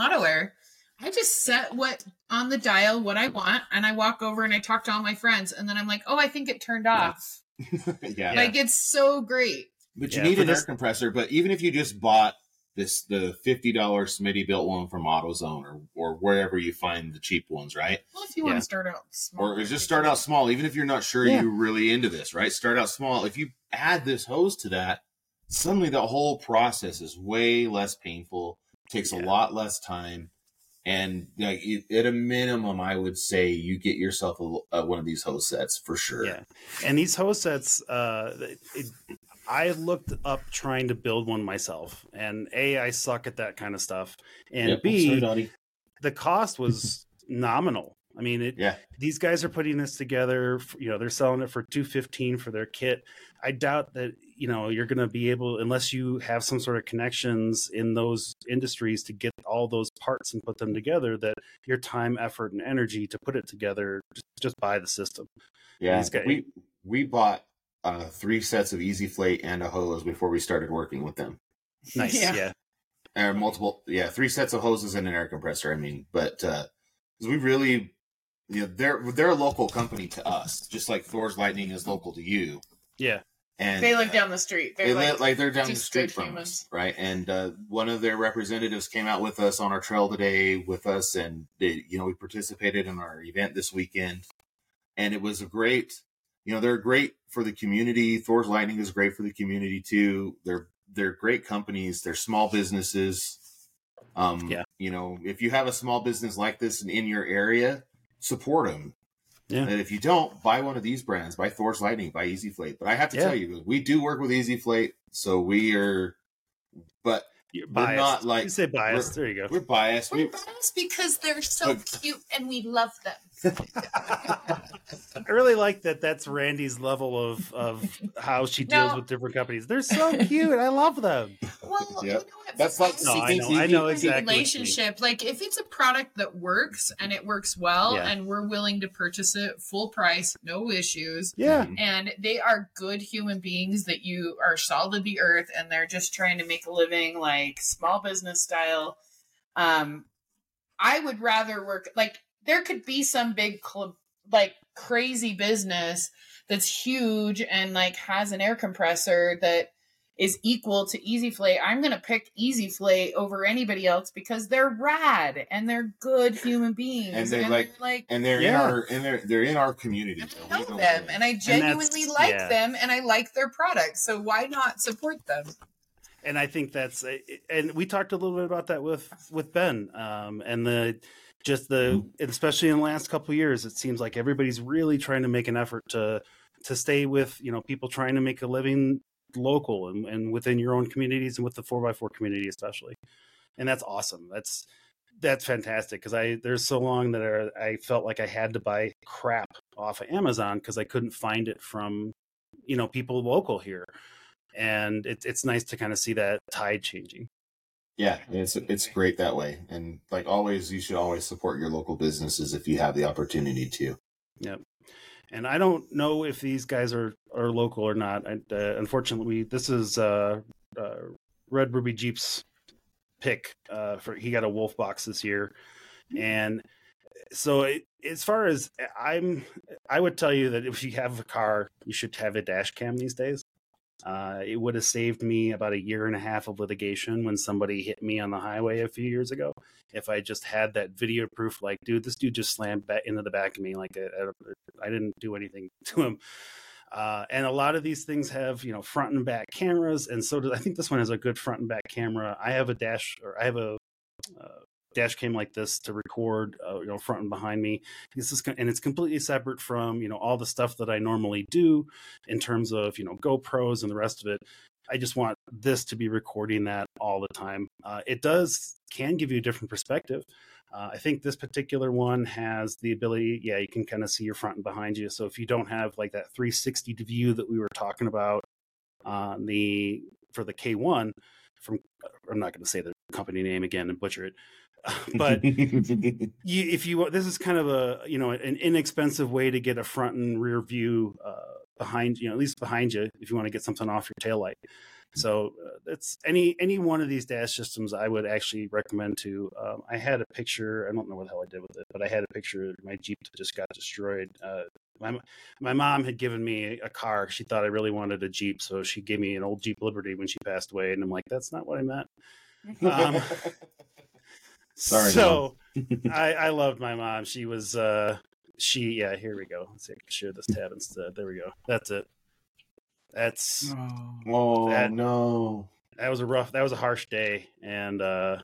auto air, I just set what on the dial what I want, and I walk over and I talk to all my friends, and then I'm like, oh, I think it turned off. yeah. Like it's so great. But you Yeah, need an this- air compressor. But even if you just bought this the fifty dollars Smittybilt one from AutoZone or or wherever you find the cheap ones, right? Well, if you want to start out small, Or just start out small, even if you're not sure Yeah. you're really into this, right? Start out small. If you add this hose to that, suddenly the whole process is way less painful, takes a lot less time, and like at a minimum, I would say you get yourself a, uh, one of these host sets for sure. Yeah, and these host sets, uh, it, I looked up trying to build one myself, and a I suck at that kind of stuff, and Yep. b Sorry, the cost was nominal. I mean, it, Yeah. these guys are putting this together. You know, they're selling it for two fifteen for their kit. I doubt that you know you're going to be able, unless you have some sort of connections in those industries to get all those parts and put them together. That your time, effort, and energy to put it together, just, just buy the system. Yeah, These guys- we we bought uh, three sets of Easy Flate and a hose before we started working with them. Nice, Yeah. yeah. Or multiple, yeah, three sets of hoses and an air compressor. I mean, but uh 'cause we really, you know, they're they're a local company to us, just like Thor's Lightning is local to you. Yeah. And they live down the street. They're they like, live like they're down the street from humans. us, right? And uh, one of their representatives came out with us on our trail today with us, and they, you know we participated in our event this weekend, and it was a great. You know they're great for the community. Thor's Lightning is great for the community too. They're they're great companies. They're small businesses. Um, Yeah. You know, if you have a small business like this in your area, support them. Yeah. And if you don't, buy one of these brands. Buy Thor's Lightning. Buy Easy Flate. But I have to Yeah. tell you, we do work with Easy Flate, so we are. But You're We're not like- you say biased. There you go. we're biased. We're We, biased because they're so But- cute and we love them. I really like that. That's Randi's level of of how she deals No. with different companies. They're so cute. I love them. Well, Yep. you know what? That's like No, I seeking- know. I know seeking- exactly. what you mean. relationship like if it's a product that works and it works well Yeah. and we're willing to purchase it full price no issues Yeah. and they are good human beings that you are salt of the earth and they're just trying to make a living like small business style um i would rather work like there could be some big club like crazy business that's huge and like has an air compressor that is equal to Easy Flate, I'm going to pick Easy Flate over anybody else because they're rad and they're good human beings. And they like- they're, like and they're in Yeah. our and they're they're in our community. and so I know don't- them and I genuinely like yeah. them and I like their products. So why not support them? and I think that's and we talked a little bit about that with with Ben um, and the just the mm-hmm. especially in the last couple of years it seems like everybody's really trying to make an effort to to stay with you know people trying to make a living local and, and within your own communities and with the 4x4 community especially. And that's awesome. That's that's fantastic because i there's so long that I, I felt like i had to buy crap off of amazon because i couldn't find it from you know people local here. And it's it's nice to kind of see that tide changing. Yeah, it's it's great that way. And like always, you should always support your local businesses if you have the opportunity to. Yep. And I don't know if these guys are are local or not. I, uh, unfortunately, this is uh, uh, Red Ruby Jeep's pick. Uh, for he got a Wolfbox this year, and so it, as far as I'm, I would tell you that if you have a car, you should have a dash cam these days. Uh, it would have saved me about a year and a half of litigation when somebody hit me on the highway a few years ago. If I just had that video proof, like, dude, this dude just slammed back into the back of me, like, I, I, didn't do anything to him. Uh, and a lot of these things have, you know, front and back cameras, and so does, I think this one has a good front and back camera. I have a dash, or I have a uh, dash cam like this to record, uh, you know, front and behind me. This is, and it's completely separate from, you know, all the stuff that I normally do in terms of, you know, GoPros and the rest of it. I just want this to be recording that all the time. Uh, it does can give you a different perspective. Uh, I think this particular one has the ability, yeah, you can kind of see your front and behind you. So if you don't have like that 360 view that we were talking about on the for the K1 from, I'm not going to say the company name again and butcher it, but you, if you this is kind of a you know an inexpensive way to get a front and rear view uh, behind you know at least behind you if you want to get something off your taillight. So uh, any any one of these dash systems i would actually recommend to um, i had a picture i don't know what the hell i did with it but i had a picture of my jeep that just got destroyed. Uh, my, my mom had given me a car she thought i really wanted a jeep so she gave me an old jeep liberty when she passed away and i'm like that's not what i meant. Um, Sorry, so I, I loved my mom. She was uh she yeah, here we go. Let's see, share this tab instead. There we go. That's it. That's oh That- no. that was a rough that was a harsh day. And uh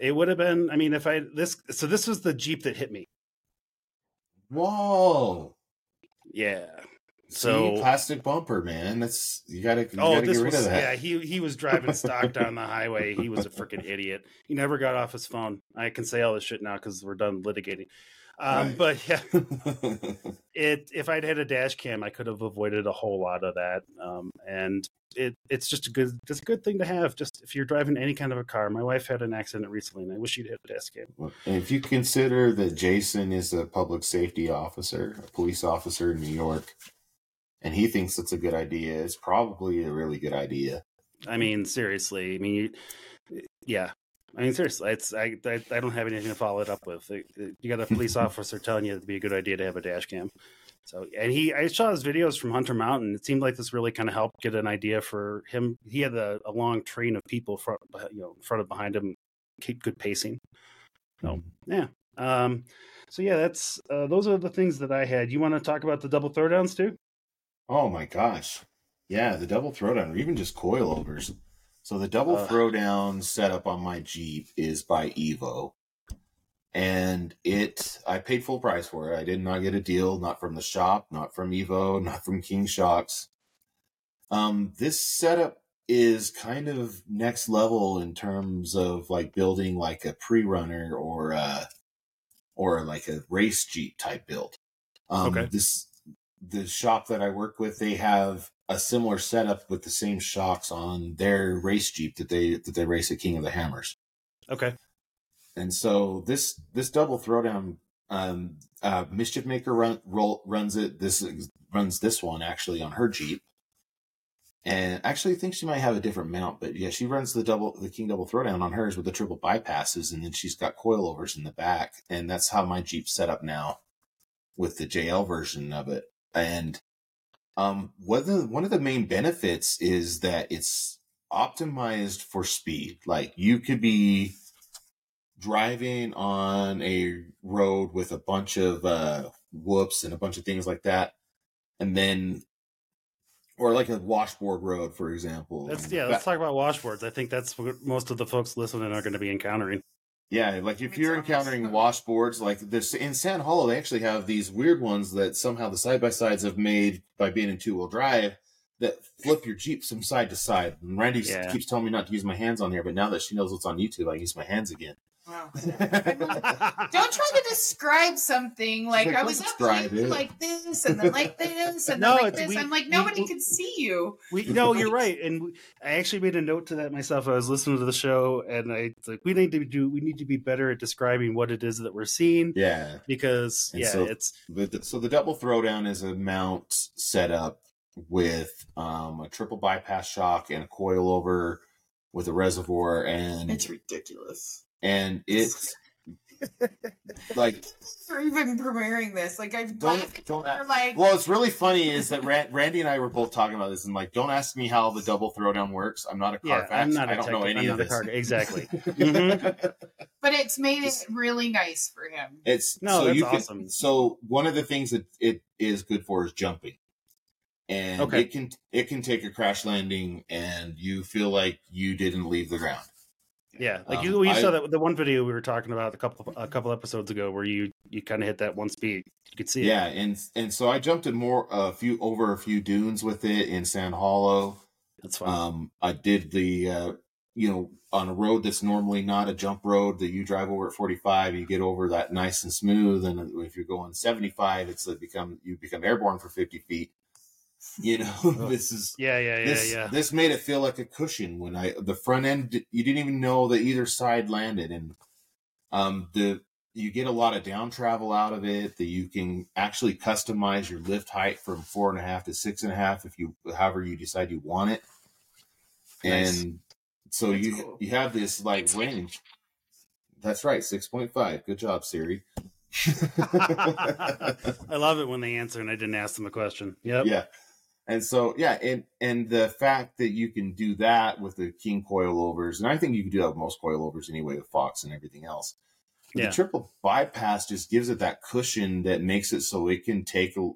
it would have been I mean if I this so this was the Jeep that hit me. Whoa. Yeah. So So plastic bumper, man. That's you gotta you Oh, gotta this get rid was of that. yeah. He he was driving stock down the highway. He was a freaking idiot. He never got off his phone. I can say all this shit now because we're done litigating. Um, Right. But yeah, it if I'd had a dash cam, I could have avoided a whole lot of that. Um, and it it's just a good just a good thing to have. Just if you're driving any kind of a car. My wife had an accident recently, and I wish she'd had a dash cam. And if you consider that Jason is a public safety officer, a police officer in New York, and he thinks it's a good idea, it's probably a really good idea. I mean, seriously. I mean, you, yeah. I mean, seriously, it's I, I I don't have anything to follow it up with. You got a police officer telling you it'd be a good idea to have a dash cam. So and he I saw his videos from Hunter Mountain. It seemed like this really kind of helped get an idea for him. He had a, a long train of people front you know in front of behind him, keep good pacing. So yeah. Um, so yeah, that's uh, those are the things that I had. You want to talk about the double throwdowns too? Oh my gosh. Yeah, the double throwdown or even just coilovers. So the double Uh. throwdown setup on my Jeep is by Evo. And it I paid full price for it. I did not get a deal, not from the shop, not from Evo, not from King Shocks. Um this setup is kind of next level in terms of like building like a pre-runner or uh or like a race Jeep type build. Um Okay. this the shop that I work with, they have a similar setup with the same shocks on their race Jeep that they that they race at King of the Hammers. Okay. And so this this double throwdown, um, uh, Mischief Maker run, roll, runs it. This runs this one actually on her Jeep, and actually I think she might have a different mount, but yeah, she runs the double the King double throwdown on hers with the triple bypasses, and then she's got coilovers in the back, and that's how my Jeep's set up now with the JL version of it. And um, one of the, one of the main benefits is that it's optimized for speed. Like you could be driving on a road with a bunch of uh, whoops and a bunch of things like that, and then, or like a washboard road, for example. Let's yeah. Let's talk about washboards. I think that's what most of the folks listening are going to be encountering. Yeah, like if you're encountering washboards, like this in Sand Hollow, they actually have these weird ones that somehow the side by sides have made by being in two wheel drive that flip your Jeep from side to side. And Randi Yeah. keeps telling me not to use my hands on here, but now that she knows what's on YouTube, I use my hands again. Wow. Don't try to describe something like Like, I was up describe here like this and then like this and No, then like this. we- I'm like nobody we- can see you. We no, you're right, and I actually made a note to that myself. I was listening to the show, and I it's like we need to do we need to be better at describing what it is that we're seeing Yeah. because And yeah, so- it's The, so the double throwdown is a mount setup with um, a triple bypass shock and a coilover with a reservoir and It's ridiculous. And it's like For even premiering this, like I've Don't- don't for like Well, it's really funny is that Ran- Randi and I were both talking about this, and like, don't ask me how the double throwdown works. I'm not a yeah. Carfax. I'm not a I don't know any I'm of this. car guy. exactly. Mhm. but it's made it really nice for him. It's No, so that's you can, awesome. So one of the things that it is good for is jumping, and Okay. it can it can take a crash landing, and you feel like you didn't leave the ground. Yeah, like Um, you, you I- saw that the one video we were talking about a couple a couple episodes ago where you you kind of hit that one speed. You could see it. Yeah, and and so I jumped in more a few over a few dunes with it in Sand Hollow. That's fine. Um, I did the, uh, you know, on a road that's normally not a jump road that you drive over at 45, you get over that nice and smooth. And if you're going 75, it's like become, you become airborne for 50 feet. You know, this is, yeah, yeah, yeah, this, yeah. this made it feel like a cushion when I, the front end, you didn't even know that either side landed. And, um, the, you get a lot of down travel out of it that you can actually customize your lift height from four and a half to six and a half if you however you decide you want it Nice. and so That's you cool. you have this like range that's right 6.5 good job siri I love it when they answer and I didn't ask them a question. Yep. yeah and so yeah and and the fact that you can do that with the king coilovers and i think you can do that with most coilovers anyway with fox and everything else. Yeah. the triple bypass just gives it that cushion that makes it so it can take a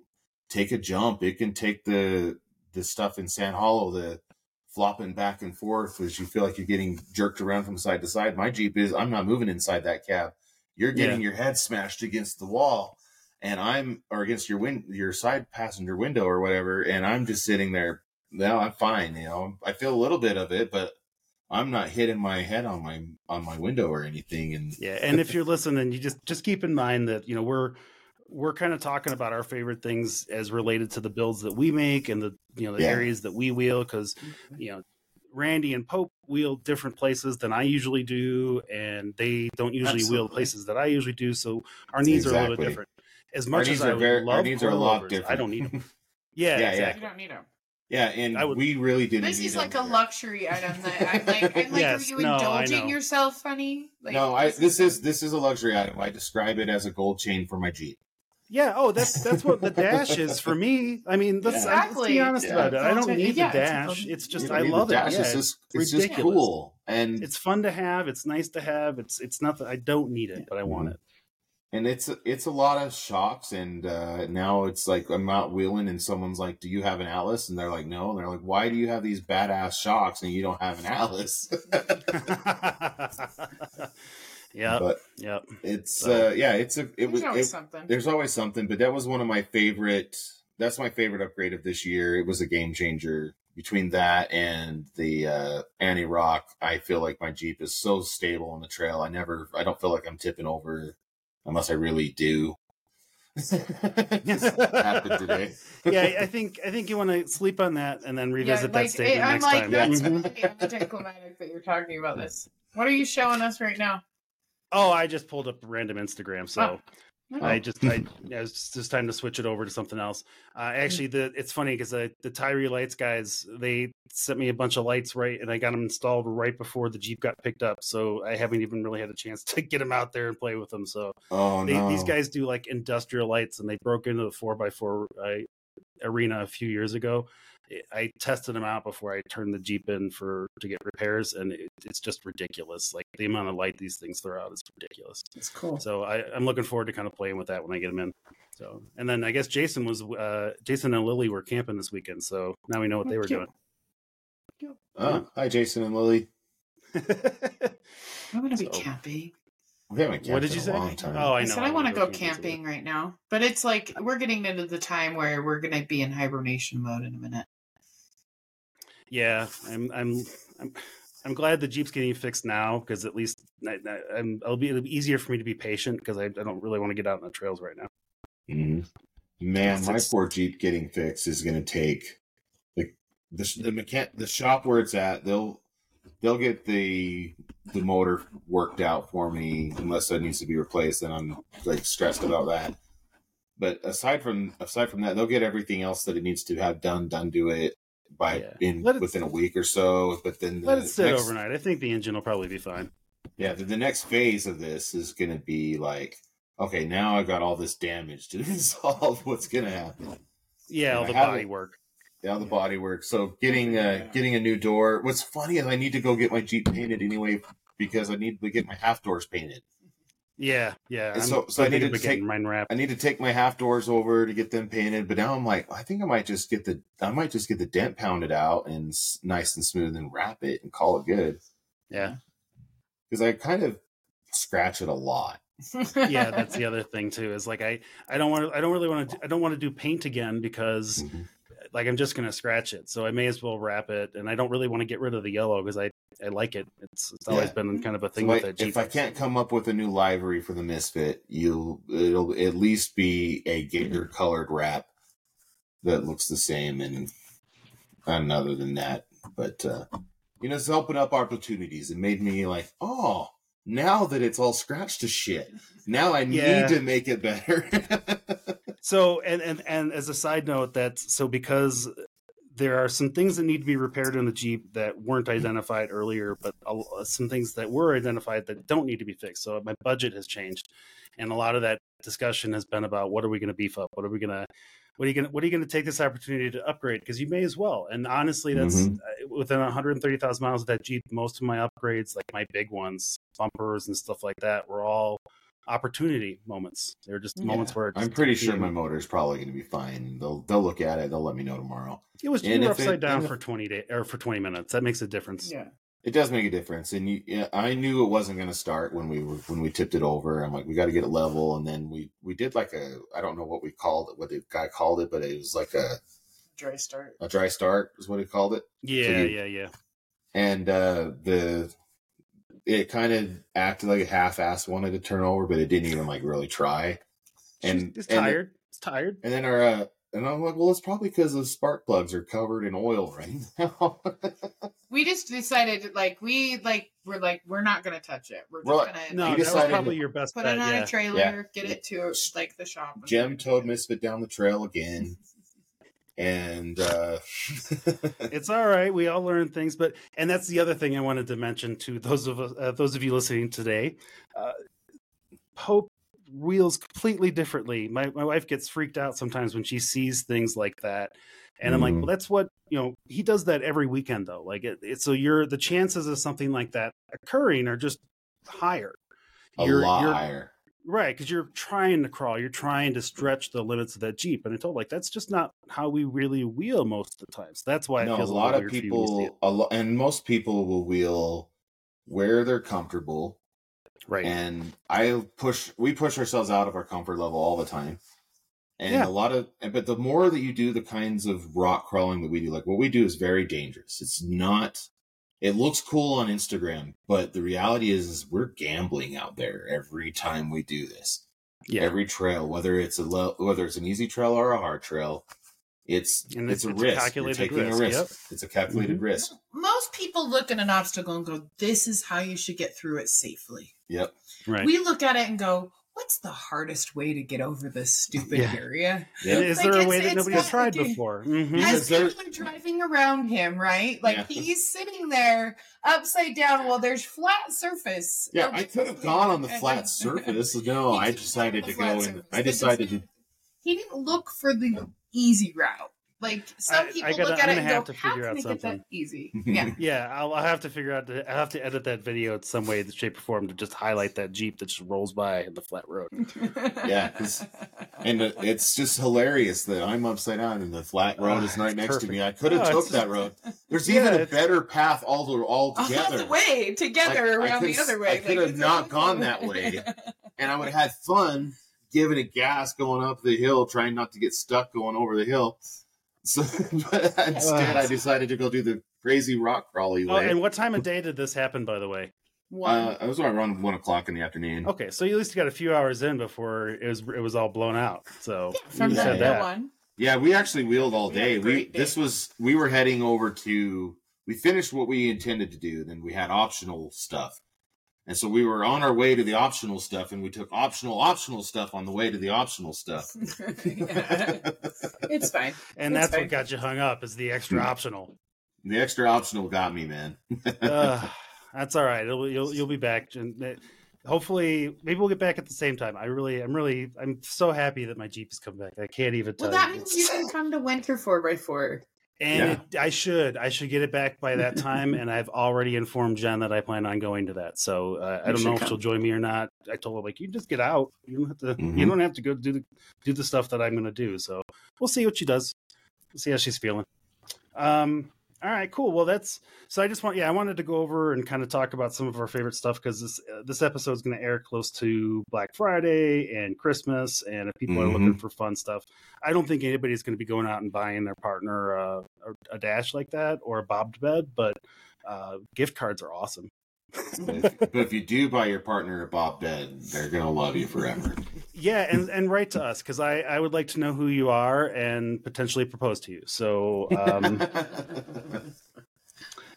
take a jump. It can take the the stuff in sand hollow the flopping back and forth as you feel like you're getting jerked around from side to side. My jeep is i'm not moving inside that cab. You're getting your head smashed against the wall and i'm or against your win your side passenger window or whatever and i'm just sitting there no i'm fine you know i feel a little bit of it but i'm not hitting my head on my on my window or anything and Yeah, and if you're listening, you just just keep in mind that you know we're we're kind of talking about our favorite things as related to the builds that we make and the you know the Yeah. areas that we wheel because mm-hmm. you know Randi and Pope wheel different places than I usually do, and they don't usually wheel places that I usually do. So our needs are a little bit different. As much needs as I are very- our love needs are a lot different. I don't need them. Yeah, Yeah, yeah. You don't need them. Yeah, and would- we really didn't. This need is like a luxury item that I'm like, I'm like, Yes, are you no, indulging know. yourself, funny? Like, no, I this is this is a luxury item. I describe it as a gold chain for my Jeep. Yeah. Oh, that's that's what the dash is for me. I mean, let's, Yeah. let's be honest Yeah. about it. I don't need Yeah, the dash. fun- It's just I need the love it. dash, Yeah, it's just it's just cool. And It's fun to have. It's nice to have. It's it's nothing. I don't need it, but I want it. And it's it's a lot of shocks and uh now it's like i'm out wheeling and someone's like do you have an atlas and they're like no and they're like why do you have these badass shocks and you don't have an atlas yeah. but Yeah. it's So- uh yeah it's a it There's was always it, something. there's always something but that was one of my favorite that's my favorite upgrade of this year it was a game changer between that and the uh anti rock i feel like my jeep is so stable on the trail i never i don't feel like i'm tipping over unless i really do Just happened today yeah, I think I think you want to sleep on that and then revisit that statement I'm next like, time. that's really anticlimactic that you're talking about this. What are you showing us right now? Oh, I just pulled up random Instagram, so Oh. I just I it's just time to switch it over to something else. Uh, actually, the it's funny because the the Tyri Lights guys they sent me a bunch of lights right, and I got them installed right before the Jeep got picked up, so I haven't even really had a chance to get them out there and play with them. So oh they, no these guys do like industrial lights, and they broke into the four x four uh, arena a few years ago. I tested them out before I turned the Jeep in for to get repairs, and it, it's just ridiculous. Like the amount of light these things throw out is ridiculous. It's cool. So I, I'm looking forward to kind of playing with that when I get them in. So and then I guess Jason was uh, Jason and Lily were camping this weekend, so now we know what they were doing. oh, hi jason and lily doing. I'm gonna be So- camping. we haven't camped what did in you a say? long time. Oh, I I, know. said I want to wanna go camping, camping right now, but it's like we're getting into the time where we're gonna be in hibernation mode in a minute. Yeah, I'm I'm I'm I'm glad the Jeep's getting fixed now because at least I, I, I'm it'll be, it'll be easier for me to be patient because I, I don't really want to get out on the trails right now. Mhm. Man, It's- my it's- poor Jeep getting fixed is going to take the the the mechan- the shop where it's at. They'll they'll get the the motor worked out for me unless that needs to be replaced, and I'm like stressed about that. But aside from aside from that, they'll get everything else that it needs to have done done to it by Yeah. in Let it- within a week or so. But then the Let it sit next, overnight. I think the engine will probably be fine. yeah, the, the next phase of this is going to be like, okay, now I've got all this damage to resolve. What's going to happen? Yeah, all I the body it. work. Yeah, all the body work. So getting uh getting a new door. What's funny is I need to go get my Jeep painted anyway because I need to get my half doors painted. Yeah, yeah. So- so I needed to take- mine. I need to take my half doors over to get them painted, but now I'm like, I think I might just get the I might just get the dent pounded out and s- nice and smooth and wrap it and call it good Yeah, because I kind of scratch it a lot. yeah. That's the other thing too. Is like I I don't want to I don't really want to I don't want to do paint again because Mhm. like I'm just gonna scratch it. So I may as well wrap it, and I don't really want to get rid of the yellow because I I like it. It's it's always Yeah. been kind of a thing I- with that Jeep. if I can't come up with a new livery for the Misfit, you'll it'll at least be a gator colored wrap that looks the same, and and other than that, but uh, you know, it's opened up opportunities. It made me like, oh, now that it's all scratched to shit, now I Yeah. need to make it better. So and and and as a side note, that's so because there are some things that need to be repaired in the Jeep that weren't identified earlier, but some things that were identified that don't need to be fixed. So my budget has changed, and a lot of that discussion has been about what are we going to beef up? What are we going to what are you going to what are you going to take this opportunity to upgrade? Because you may as well. And honestly, that's Mhm. uh, within 130,000 miles of that Jeep. Most of my upgrades, like my big ones, bumpers and stuff like that, were all opportunity moments. They're just moments where it I'm pretty sure me- my motor's probably going to be fine. They'll they'll look at it. They'll let me know tomorrow. It was And you were if it- upside down and if- for twenty days or for twenty minutes. That makes a difference. yeah. It does make a difference, and you, yeah, I knew it wasn't going to start when we were when we tipped it over. I'm like, we got to get it level, and then we we did like a I don't know what we called it, what the guy called it, but it was like a Dry start. a dry start is what he called it, Yeah, you- yeah, yeah. and uh the it kind of acted like a half-ass wanted to turn over, but it didn't even like really try. And And it's and- tired. it's tired. And then our uh, and I'm like, well, it's probably because the spark plugs are covered in oil right now. We just decided, like, we like we're like we're not gonna touch it. We're just Well, gonna No, like, that was probably to your best put bet. it on Yeah. a trailer, Yeah. get it to like the shop. and- Gem towed Misfit down the trail again. And uh It's all right. We all learn things, but and that's the other thing I wanted to mention to those of uh, those of you listening today. Uh, Pope wheels completely differently. My my wife gets freaked out sometimes when she sees things like that, and I'm like, Mhm. well, that's what you know. He does that every weekend though. Like it, it so you're the chances of something like that occurring are just higher. A You're- lot you're- higher. Right, because you're trying to crawl, you're trying to stretch the limits of that Jeep, and I told like that's just not how we really wheel most of the time. So that's why No, a lot of weird for you when you see people, a lo- and most people will wheel where they're comfortable. right? And I push, we push ourselves out of our comfort level all the time. And Yeah. a lot of, but the more that you do the kinds of rock crawling that we do, like what we do is very dangerous. It's not, it looks cool on Instagram, but the reality is, is we're gambling out there every time we do this. yeah, Every trail, whether it's a low, whether it's an easy trail or a hard trail, it's And it's, it's- a it's risk. calculated You're taking risk, a risk. yep. It's a calculated mm-hmm. risk. Most people look at an obstacle and go, "This is how you should get through it safely." Yep. right. We look at it and go, "What's the hardest way to get over this stupid Yeah. area?" Yep. And is Like, there a way that it's nobody has tried like a- before? Mhm. Because As there- people are driving around him, right? Like Yeah. he's sitting there upside down while there's flat surface. Yeah, I could have gone on the flat surface. No, I decided to go in. I decided to. He didn't look for the easy route. Like some I- I people gotta- look I'm at it gonna and have go, to "How figure can out I that something." easy?" Yeah. Yeah, I'll, I'll have to figure out. To, I'll have to edit that video in some way, shape, or form to just highlight that Jeep that just rolls by in the flat road. yeah, And uh, it's just hilarious that I'm upside down and the flat road is Ah, right it's next to me. I could have No, took it's- that road. There's Yeah, even a better path all the all All together, the way together I around the other way. I could have not gone that way. and I would have had fun giving it gas going up the hill, trying not to get stuck going over the hill. So, instead, I decided to go do the crazy rock crawly Oh, and what time of day did this happen, by the way? Uh, I was around one o'clock in the afternoon. Okay, so you at least got a few hours in before it was it was all blown out. So from you said middle that. one. Yeah, we actually wheeled all We had a day. We great day. this was we were heading over to we finished what we intended to do, then we had optional stuff. And so we were on our way to the optional stuff and we took optional optional stuff on the way to the optional stuff. Yeah. It's fine. And That's that's what got you hung up is the extra optional. the extra optional got me, man. uh, that's all right. It'll, you'll you'll be back. And uh, hopefully, maybe we'll get back at the same time. I really, I'm really, I'm so happy that my Jeep has come back. I can't even tell Well, that you. means you can come to winter four by four. And Yeah. it, I should, I should get it back by that time. and I've already informed Jen that I plan on going to that. So uh, I don't know if she'll join me or not. I told her like, you just get out. You don't have to. You Mhm. don't have to go do the do the stuff that I'm going to do. So we'll see what she does. We'll see how she's feeling. Um. All right, cool. Well, that's so. I just want, yeah, I wanted to go over and kind of talk about some of our favorite stuff because this uh, this episode is going to air close to Black Friday and Christmas, and if people are looking for fun stuff, I don't think anybody's going to be going out and buying their partner uh, a, a dash like that or a bobbed bed, but uh, gift cards are awesome. But, if, but if you do buy your partner a bobbed bed, they're gonna love you forever. Yeah, and and write to us because I I would like to know who you are and potentially propose to you. So um,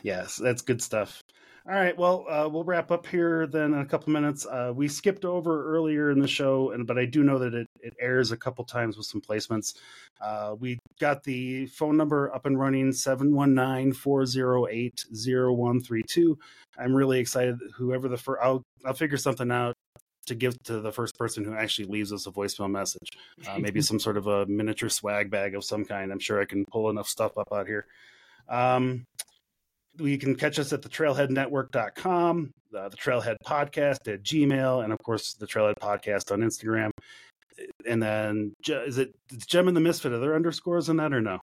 yes, that's good stuff. All right, well, uh, we'll wrap up here then in a couple minutes. Uh, we skipped over earlier in the show, and but I do know that it, it airs a couple times with some placements. Uh, we got the phone number up and running 719-408-0132. I'm really excited. Whoever the first, I'll I'll figure something out to give to the first person who actually leaves us a voicemail message. Uh, maybe some sort of a miniature swag bag of some kind. I'm sure I can pull enough stuff up out here. Um, you can catch us at the trailheadnetwork.com, uh, the trailhead podcast at gmail, and of course the trailhead podcast on Instagram. And then is it it's Gem and the Misfit? Are there underscores in that or no?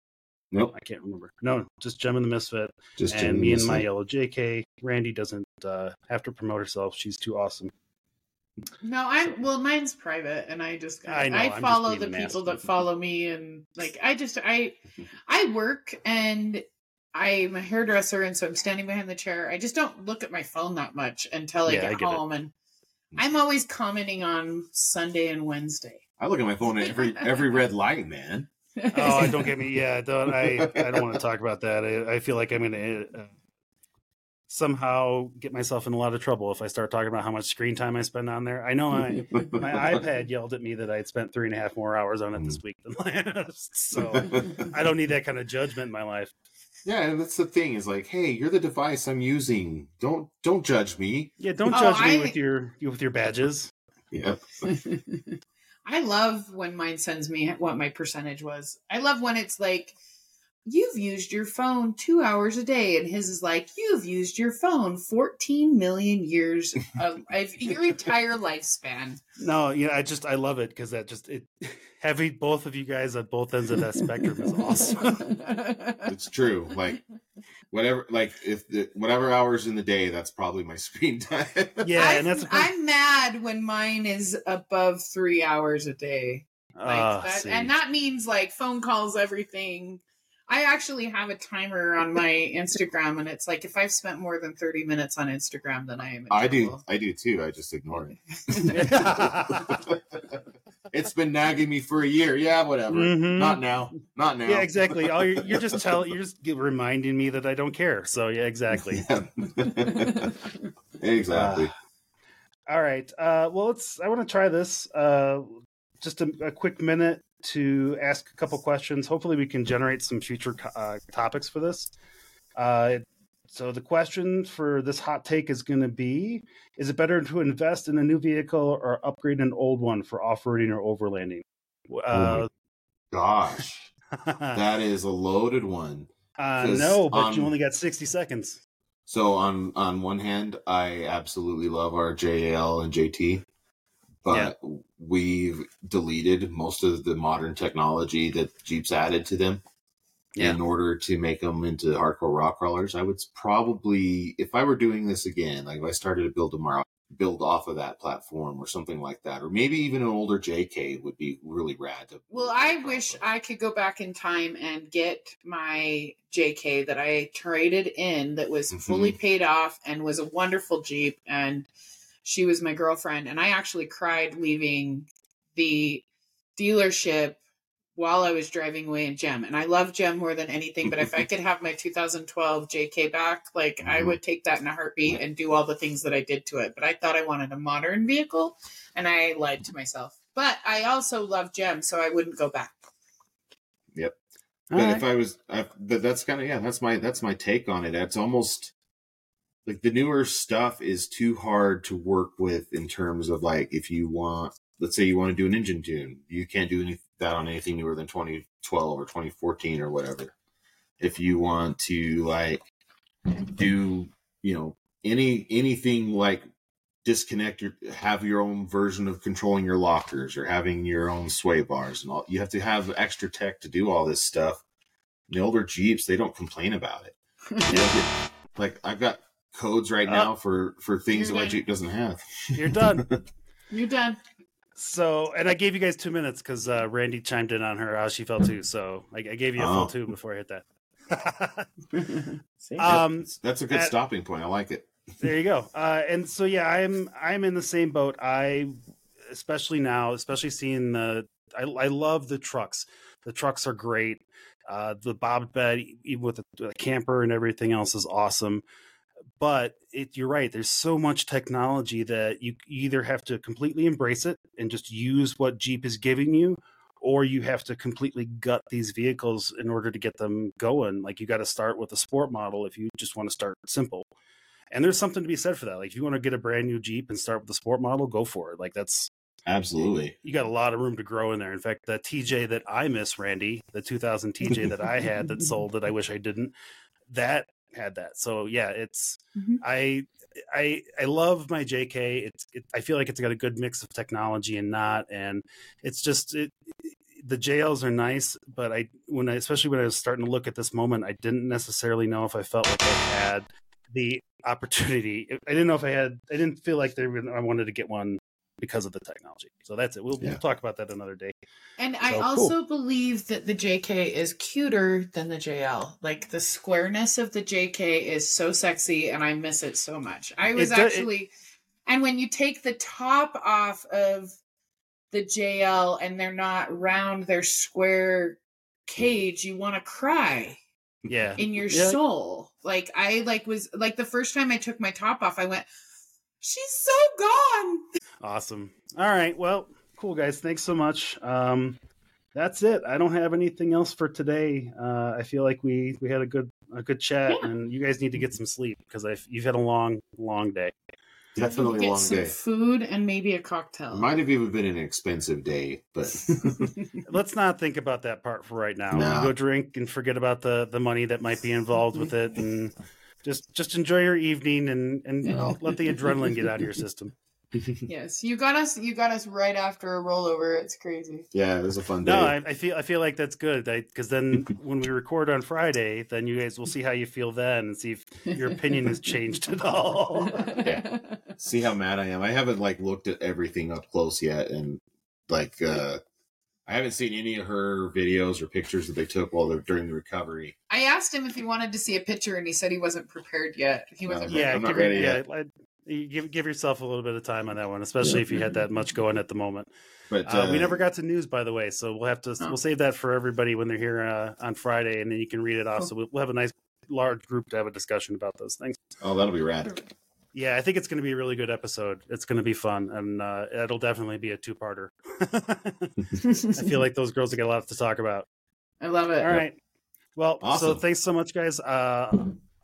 Nope, I can't remember. No, just Gem and the Misfit just and Jimmy me and Missile. my yellow JK. Randi doesn't uh, have to promote herself. She's too awesome. No, I'm well. Mine's private, and I just I I, know, I'm just follow the people that follow me, and like I just I I work and I'm a hairdresser, and so I'm standing behind the chair. I just don't look at my phone that much until I Yeah, I get get it. home, and I'm always commenting on Sunday and Wednesday. I look at my phone at every every red light, man. Oh, don't get me. Yeah, don't. I. I don't want to talk about that. I, I feel like I'm going to uh, somehow get myself in a lot of trouble if I start talking about how much screen time I spend on there. I know I, my iPad yelled at me that I'd spent three and a half more hours on it this week than last. So I don't need that kind of judgment in my life. Yeah, and that's the thing is like, hey, you're the device I'm using. Don't don't judge me. Yeah, don't Oh, judge me with your with your badges. Yep. I love when mine sends me what my percentage was. I love when it's like, you've used your phone two hours a day, and his is like, you've used your phone 14 million years of, of your entire lifespan. No, yeah, I just I love it because that just it having both of you guys at both ends of that spectrum is awesome. It's true. Like whatever, like if the, whatever hours in the day, that's probably my screen time. Yeah, I'm, and that's I'm mad when mine is above three hours a day. Like Ah, that, and that means like phone calls, everything. I actually have a timer on my Instagram, and it's like if I've spent more than thirty minutes on Instagram, then I am. In I do. I do too. I just ignore it. it's been nagging me for a year. Yeah, whatever. Mhm. Not now. Not now. yeah, exactly. All you're, you're just telling, you're just reminding me that I don't care. So yeah, exactly. exactly. All right. Uh, well, let's. I want to try this. Uh, just a, a quick minute to ask a couple questions. Hopefully, we can generate some future uh, topics for this. Uh, so, the question for this hot take is going to be: Is it better to invest in a new vehicle or upgrade an old one for off-roading or overlanding? Uh, Gosh, that is a loaded one. uh, no, but you only got sixty seconds. So on on one hand, I absolutely love our JL and JT, but we've deleted most of the modern technology that Jeep's added to them Yeah. in order to make them into hardcore rock crawlers. I would probably, if I were doing this again, like if I started to build tomorrow, build off of that platform or something like that, or maybe even an older JK would be really rad. To Well, I wish I could go back in time and get my JK that I traded in that was fully mm-hmm. paid off and was a wonderful Jeep. And she was my girlfriend. And I actually cried leaving the dealership while I was driving away in Gem. And I love Gem more than anything. But if I could have my 2012 JK back, like I Mhm. would take that in a heartbeat and do all the things that I did to it. But I thought I wanted a modern vehicle and I lied to myself. But I also love Gem, so I wouldn't go back. All but right. if I was, I, that's kind of yeah, that's my that's my take on it. It's almost like the newer stuff is too hard to work with in terms of like if you want, let's say you want to do an engine tune, you can't do any that on anything newer than 2012 or 2014 or whatever. If you want to like do you know any anything like disconnect your have your own version of controlling your lockers or having your own sway bars and all you have to have extra tech to do all this stuff the older jeeps they don't complain about it They don't like i've got codes right Uh, now for for things that my jeep doesn't have You're done. You're done. So, and I gave you guys two minutes because uh, Randi chimed in on her how she felt too. So I, I gave you a full Oh. two before I hit that. Um, that's, that's a good at- stopping point i like it there you go. Uh, and so yeah, I'm I'm in the same boat. I especially now, especially seeing the I, I love the trucks. The trucks are great. Uh, the bobbed bed, even with the, the camper and everything else, is awesome. But it, you're right. There's so much technology that you either have to completely embrace it and just use what Jeep is giving you, or you have to completely gut these vehicles in order to get them going. Like you got to start with a sport model if you just want to start simple. And there's something to be said for that. Like if you want to get a brand new Jeep and start with the sport model, go for it. Like that's absolutely you got a lot of room to grow in there. In fact, the TJ that I miss, Randi, the 2000 TJ that I had that sold that I wish I didn't, that had that. So yeah, it's Mhm. I I I love my JK. It's it, I feel like it's got a good mix of technology and not, and it's just it. The JLs are nice, but I when I especially when I was starting to look at this moment, I didn't necessarily know if I felt like I had the opportunity. I didn't know if I had. I didn't feel like they I wanted to get one because of the technology. So that's it. We'll, Yeah. we'll talk about that another day. And I So, cool. also believe that the JK is cuter than the JL. Like the squareness of the JK is so sexy and I miss it so much. I was It do- it- actually and when you take the top off of the JL and they're not round, they're square cage, you want to cry Yeah. in your Yeah. soul. Like I like was like the first time I took my top off, I went, She's so gone. Awesome. All right. Well, cool guys. Thanks so much. Um, that's it. I don't have anything else for today. Uh, I feel like we we had a good a good chat, Yeah. and you guys need to get some sleep because you've had a long long day. Definitely a Get long some day. food and maybe a cocktail. Might have even been an expensive day, but Let's not think about that part for right now. No. You go drink and forget about the the money that might be involved with it, and just just enjoy your evening and and No. let the adrenaline get out of your system. yes, you got us. You got us right after a rollover. It's crazy. yeah, it was a fun day. No, I, I feel I feel like that's good because then when we record on Friday, then you guys will see how you feel then and see if your opinion has changed at all. Yeah. See how mad I am. I haven't like looked at everything up close yet, and like uh I haven't seen any of her videos or pictures that they took while they're during the recovery. I asked him if he wanted to see a picture, and he said he wasn't prepared yet. He wasn't. No. yeah, I'm not ready yeah, yet. I- you give give yourself a little bit of time on that one, especially if you had that much going at the moment. But Uh, uh, we never got to news, by the way, so we'll have to Oh. we'll save that for everybody when they're here uh, on Friday, and then you can read it off. Cool. So we'll, we'll have a nice large group to have a discussion about those things. Oh, that'll be rad. Yeah, I think it's going to be a really good episode. It's going to be fun, and uh, it'll definitely be a two-parter. I feel like those girls have got a lot to talk about. I love it. All right. Well, so thanks so much, guys. Uh,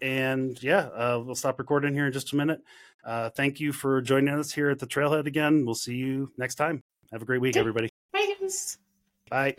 and yeah, uh, we'll stop recording here in just a minute. Uh, thank you for joining us here at the Trailhead again. We'll see you next time. Have a great week, everybody. Bye, guys. Bye.